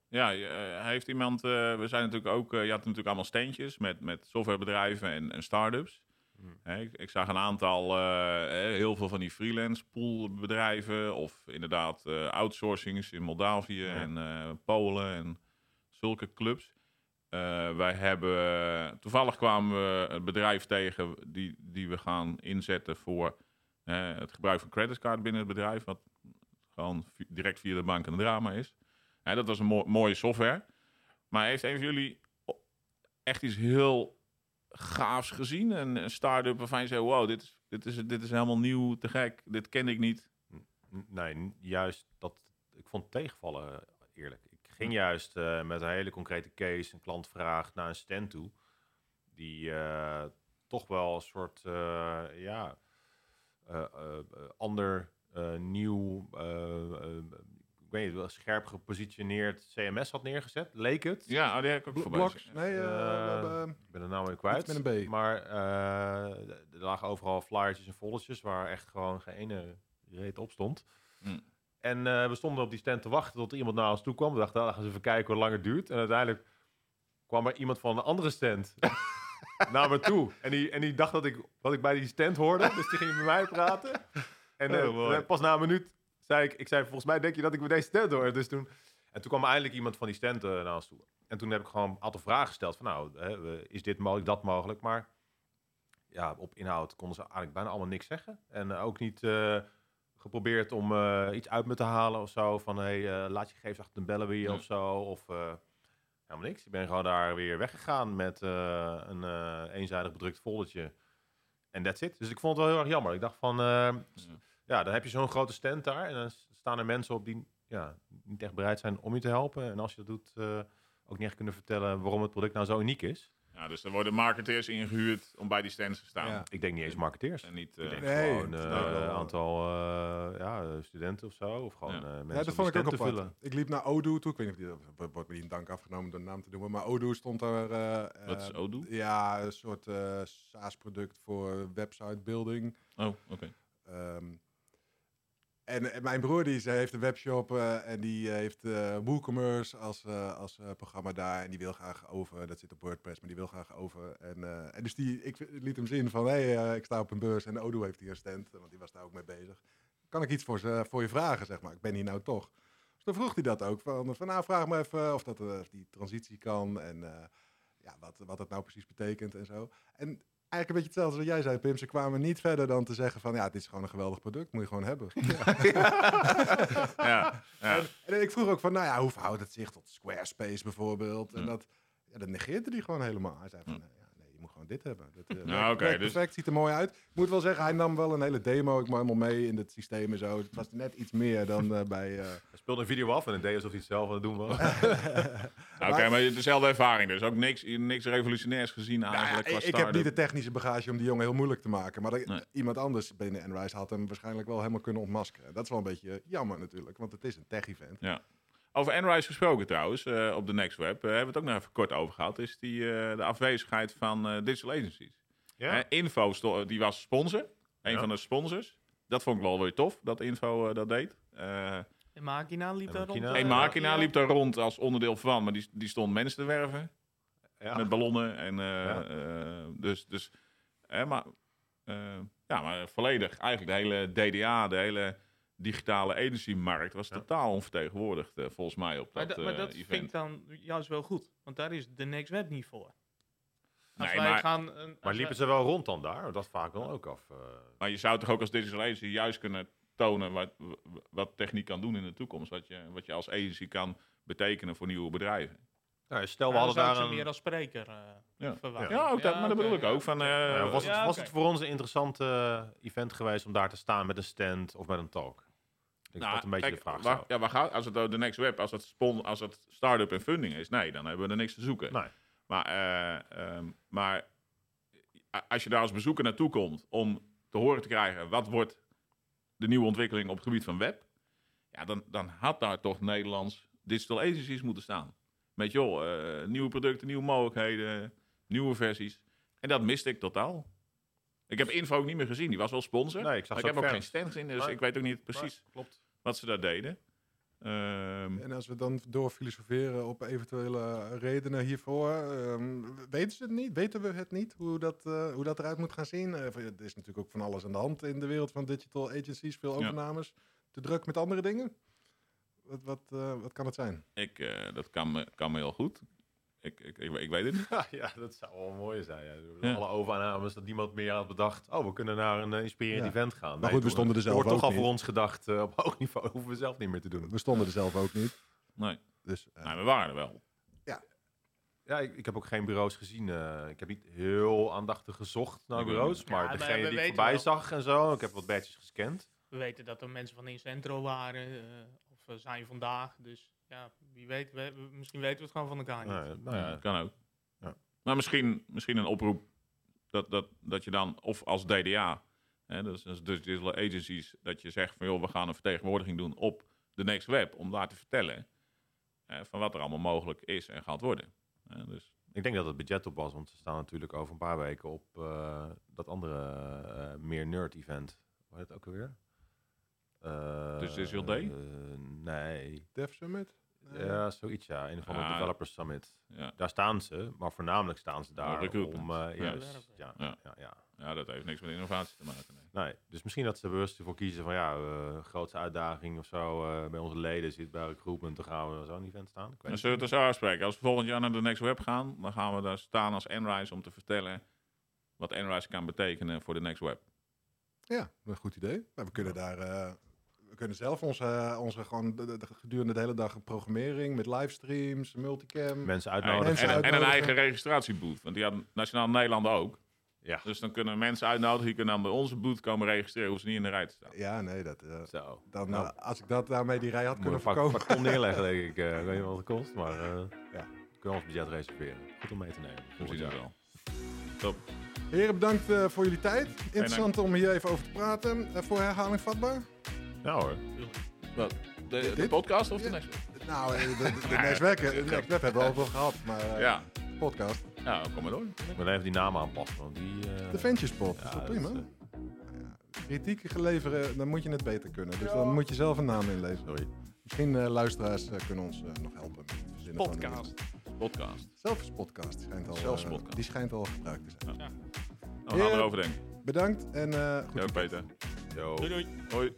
Ja, je, eh, heeft iemand. eh, we zijn natuurlijk ook. je had natuurlijk allemaal steentjes met, met softwarebedrijven en, en start-ups. Hmm. Hè, ik, ik zag een aantal, heel veel van die freelance poolbedrijven. Of inderdaad eh, outsourcings in Moldavië Ja. en eh, Polen en zulke clubs. Eh, wij hebben. Toevallig kwamen we een bedrijf tegen die, die we gaan inzetten voor het gebruik van creditcard binnen het bedrijf. Wat gewoon direct via de bank een drama is. Dat was een mo- mooie software. Maar heeft een van jullie echt iets heel gaafs gezien? Een, een start-up waarvan je zei, wow, dit is, dit, is, dit is helemaal nieuw, te gek. Dit ken ik niet. Nee, juist dat. Ik vond tegenvallen, eerlijk. Ging juist eh, met een hele concrete case, een klant vraagt naar een stand toe. Die eh, toch wel een soort, eh, ja, eh, eh, eh, ander, eh, nieuw, ik weet niet, wel scherp gepositioneerd CMS had neergezet. Leek het. Ja, oh, die heb ik ook voorbij. Nee, Ik ben de naam weer kwijt. Met een B. Maar eh, er lagen overal flyertjes en foldertjes waar echt gewoon geen ene reet op stond. Hm. En eh, we stonden op die stand te wachten tot iemand naar ons toe kwam. We dachten, nou, dan gaan ze even kijken hoe lang het duurt. En uiteindelijk kwam er iemand van een andere stand [LAUGHS] naar me toe. En die, en die dacht dat ik, dat ik bij die stand hoorde. Dus die ging met mij praten. En eh, Oh, mooi. pas na een minuut zei ik, ik zei, volgens mij denk je dat ik bij deze stand hoor. Dus toen, en toen kwam eindelijk iemand van die stand eh, naar ons toe. En toen heb ik gewoon een aantal vragen gesteld. Van nou, hè, we- is dit mogelijk, dat mogelijk? Maar ja, op inhoud konden ze eigenlijk bijna allemaal niks zeggen. En eh, ook niet eh, geprobeerd om eh, iets uit me te halen of zo. Van hey, eh, laat je gegevens achter, dan bellen we je Ja. of zo. Of eh, helemaal niks. Ik ben gewoon daar weer weggegaan met een eenzijdig bedrukt foldertje. En that's it. Dus ik vond het wel heel erg jammer. Ik dacht van, s- ja, dan heb je zo'n grote stand daar. En dan staan er mensen op die ja, niet echt bereid zijn om je te helpen. En als je dat doet, ook niet echt kunnen vertellen waarom het product nou zo uniek is. Ja, dus er worden marketeers ingehuurd om bij die stands te staan. Ja. Ik denk niet eens marketeers. En niet... Eh, Nee, gewoon dat eh, een aantal eh, ja, studenten of zo. Of gewoon Ja. eh, mensen Ja, dat om vond ik die ook apart. vullen. Ik liep naar Odoo toe. Ik weet niet of die, wordt me niet in dank afgenomen door de naam te noemen. Maar Odoo stond daar... eh, Wat is Odoo? Ja, een soort eh SaaS-product voor website building. Oh, oké. Ehm, en, en mijn broer die ze heeft een webshop eh, en die eh, heeft eh WooCommerce als, eh, als eh, programma daar. En die wil graag over, dat zit op WordPress, maar die wil graag over. En, eh, en dus die, ik liet hem zien van, hé, hey, eh, ik sta op een beurs en Odoo heeft hier een stand, want die was daar ook mee bezig. Kan ik iets voor, ze, voor je vragen, zeg maar? Ik ben hier nou toch. Dus dan vroeg hij dat ook, van, van nou, vraag me even of, dat, eh, die transitie kan en eh, ja, wat, wat dat nou precies betekent en zo. En eigenlijk een beetje hetzelfde als wat jij zei, Pim. Ze kwamen niet verder dan te zeggen van, ja, dit is gewoon een geweldig product, moet je gewoon hebben. Ja, [LAUGHS] ja. En ik vroeg ook van, nou ja, hoe verhoudt het zich tot Squarespace bijvoorbeeld? En Ja. dat, ja, dat negeerde hij gewoon helemaal. Hij zei van, gewoon dit hebben. Dat, [LAUGHS] Ja, oké, dus- perfect, ziet er mooi uit. Ik moet wel zeggen, hij nam wel een hele demo. Ik kwam helemaal mee in het systeem en zo. Het was net iets meer dan eh, [LAUGHS] bij... eh, Hij speelde een video af en het deed alsof hij het zelf aan het doen was. [LAUGHS] Nou, Oké, maar dezelfde ervaring dus. Ook niks, niks revolutionairs gezien Nou ja, eigenlijk ik, qua ik heb niet de technische bagage om die jongen heel moeilijk te maken. Maar dat- Nee. iemand anders binnen Enrise had hem waarschijnlijk wel helemaal kunnen ontmaskeren. Dat is wel een beetje jammer natuurlijk, want het is een tech-event. Over Enrise gesproken trouwens, eh, op de Next Web, eh, hebben we het ook nog even kort over gehad, is die, eh, de afwezigheid van eh, digital agencies. Ja? Info, die was sponsor. Een Ja. van de sponsors. Dat vond ik wel weer tof, dat Info dat deed. Eh En Makina liep En daar rond. En Makina liep daar rond als onderdeel van, maar die, die stond mensen te werven. Ja. met ballonnen. En, eh, Ja. eh, dus, dus hè, maar, eh, ja, maar volledig, eigenlijk de hele DDA, de hele digitale energiemarkt was Ja. totaal onvertegenwoordigd, eh, volgens mij, op Maar, dat, da- maar eh, dat vind ik dan juist wel goed. Want daar is de Next Web niet voor. Als Nee, wij maar- gaan, Maar wij- liepen ze wel rond dan daar? Dat vaak dan ook af. eh. Maar je zou toch ook als digital agency juist kunnen tonen wat, wat techniek kan doen in de toekomst. Wat je, wat je als agency kan betekenen voor nieuwe bedrijven. Nou, stel, we Ja, hadden zou ik daar ze een... meer als spreker eh Ja. ook dat, maar dat bedoel ik ja. ook. Van, eh, Ja, was het, Ja, was het voor ons een interessant event geweest om daar te staan met een stand of met een talk? Ik denk dat een beetje kijk, de vraag waar, ja, waar gaat, als het de next web, als het, spon, als het start-up en funding is, nee, dan hebben we er niks te zoeken. Nee. Maar, eh, ehm, maar als je daar als bezoeker naartoe komt om te horen te krijgen wat wordt de nieuwe ontwikkeling op het gebied van web, ja, dan, dan had daar toch Nederlands digital agencies moeten staan. Met joh, eh, nieuwe producten, nieuwe mogelijkheden, nieuwe versies. En dat miste ik totaal. Ik heb Info ook niet meer gezien. Die was wel sponsor. Nee, ik zag maar ik heb ook ook geen stand gezien, dus ik weet ook niet precies klopt. wat ze daar deden. Ehm, En als we dan doorfilosoferen op eventuele redenen hiervoor, ehm, weten ze het niet? Weten we het niet, hoe dat, eh, hoe dat eruit moet gaan zien? Eh, er is natuurlijk ook van alles aan de hand in de wereld van digital agencies, veel Ja. overnames. Te druk met andere dingen? Wat, wat, eh, wat kan het zijn? ik, eh, dat kan me, kan me heel goed. Ik, ik, ik, ik weet het niet. [LAUGHS] Ja, ja, dat zou wel mooi zijn. Ja. Ja. Alle overnames dat niemand meer had bedacht. Oh, we kunnen naar een eh, inspirerend Ja. event gaan. goed, we stonden er zelf wordt toch al niet. voor ons gedacht. eh, op [LAUGHS] hoog niveau hoeven we zelf niet meer te doen. We stonden er zelf ook niet. Nee, Dus, eh, nee we waren er wel. Ja, ik, ik heb ook geen bureaus gezien. eh, ik heb niet heel aandachtig gezocht naar bureaus. Maar Ja, maar degene we die ik voorbij wel. zag en zo. Ik heb wat badges gescand. We weten dat er mensen van Incentro waren. of zijn vandaag. Dus ja, wie weet. We, we- misschien weten we het gewoon van elkaar niet. Nou, ja, nou ja, kan ook. Ja. Maar misschien, misschien een oproep dat, dat, dat je dan, of als DDA, hè, dus als digital agencies, dat je zegt van joh, we gaan een vertegenwoordiging doen op de Next Web, om daar te vertellen eh, van wat er allemaal mogelijk is en gaat worden. Dus, Ik denk dat het budget op was, want ze staan natuurlijk over een paar weken op eh, dat andere eh, meer nerd event. Hoe heet het ook alweer? Uh, Dus Digital Day? nee. Dev Summit? Ja, zoiets ja. Een of andere Ah. Developers Summit. ja. Daar staan ze, maar voornamelijk staan ze daar recruitment. om... eh, Ja. juist, ja, ja. Ja. Ja, ja, dat heeft niks met innovatie te maken. Nee. Nee, dus misschien dat ze bewust voor kiezen van ja, eh grootste uitdaging of zo eh, bij onze leden zit bij recruitment, dan gaan we zo'n event staan. Ik weet Dan het zullen we het zo afspreken. Als we volgend jaar naar de Next Web gaan, dan gaan we daar staan als Enrise om te vertellen wat Enrise kan betekenen voor de Next Web. Ja, een goed idee. Maar we kunnen daar. Eh, we kunnen zelf onze, onze gewoon de- de- de- gedurende de hele dag programmering met livestreams, multicam. Mensen En, uitnodigen. Mensen en, en een eigen registratieboot. Want die had Nationaal Nederland ook. Ja, Dus dan kunnen mensen uitnodigen. Die kunnen dan bij onze boot komen registreren. Hoeven ze niet in de rij te staan. Ja, nee, dat, eh, zo. dan, Nou, eh, als ik dat daarmee die rij had kunnen een pak, voorkomen. pak ton neerleggen, [LAUGHS] denk ik. eh, ik weet niet wat het kost, maar eh Ja. kunnen we ons budget reserveren. Goed om mee te nemen. We zien het wel. Heren, bedankt eh, voor jullie tijd. Interessant om hier even over te praten. Eh, voor herhaling vatbaar? Ja hoor. Wat? De, de podcast of de Ja. Next Web? Nou, eh, de, de, de [LAUGHS] Next Web, de Next Web hebben we al wel gehad, maar eh, Ja. podcast. ja, kom maar door. Ik moet even die naam aanpassen, want die... eh, De Ventjespot, ja, dat prima. eh, Kritiek geleveren, dan moet je het beter kunnen. Dus dan moet je zelf een naam inleveren. sorry. Misschien eh, luisteraars eh, kunnen ons eh, nog helpen met Podcast. Podcast. Zelfs podcast schijnt al, Zelfs eh, podcast. die schijnt al gebruikt te zijn. Nou, we gaan Ja. erover denken. Bedankt en eh goed Ja, Peter. Yo. Doei doei. Hoi.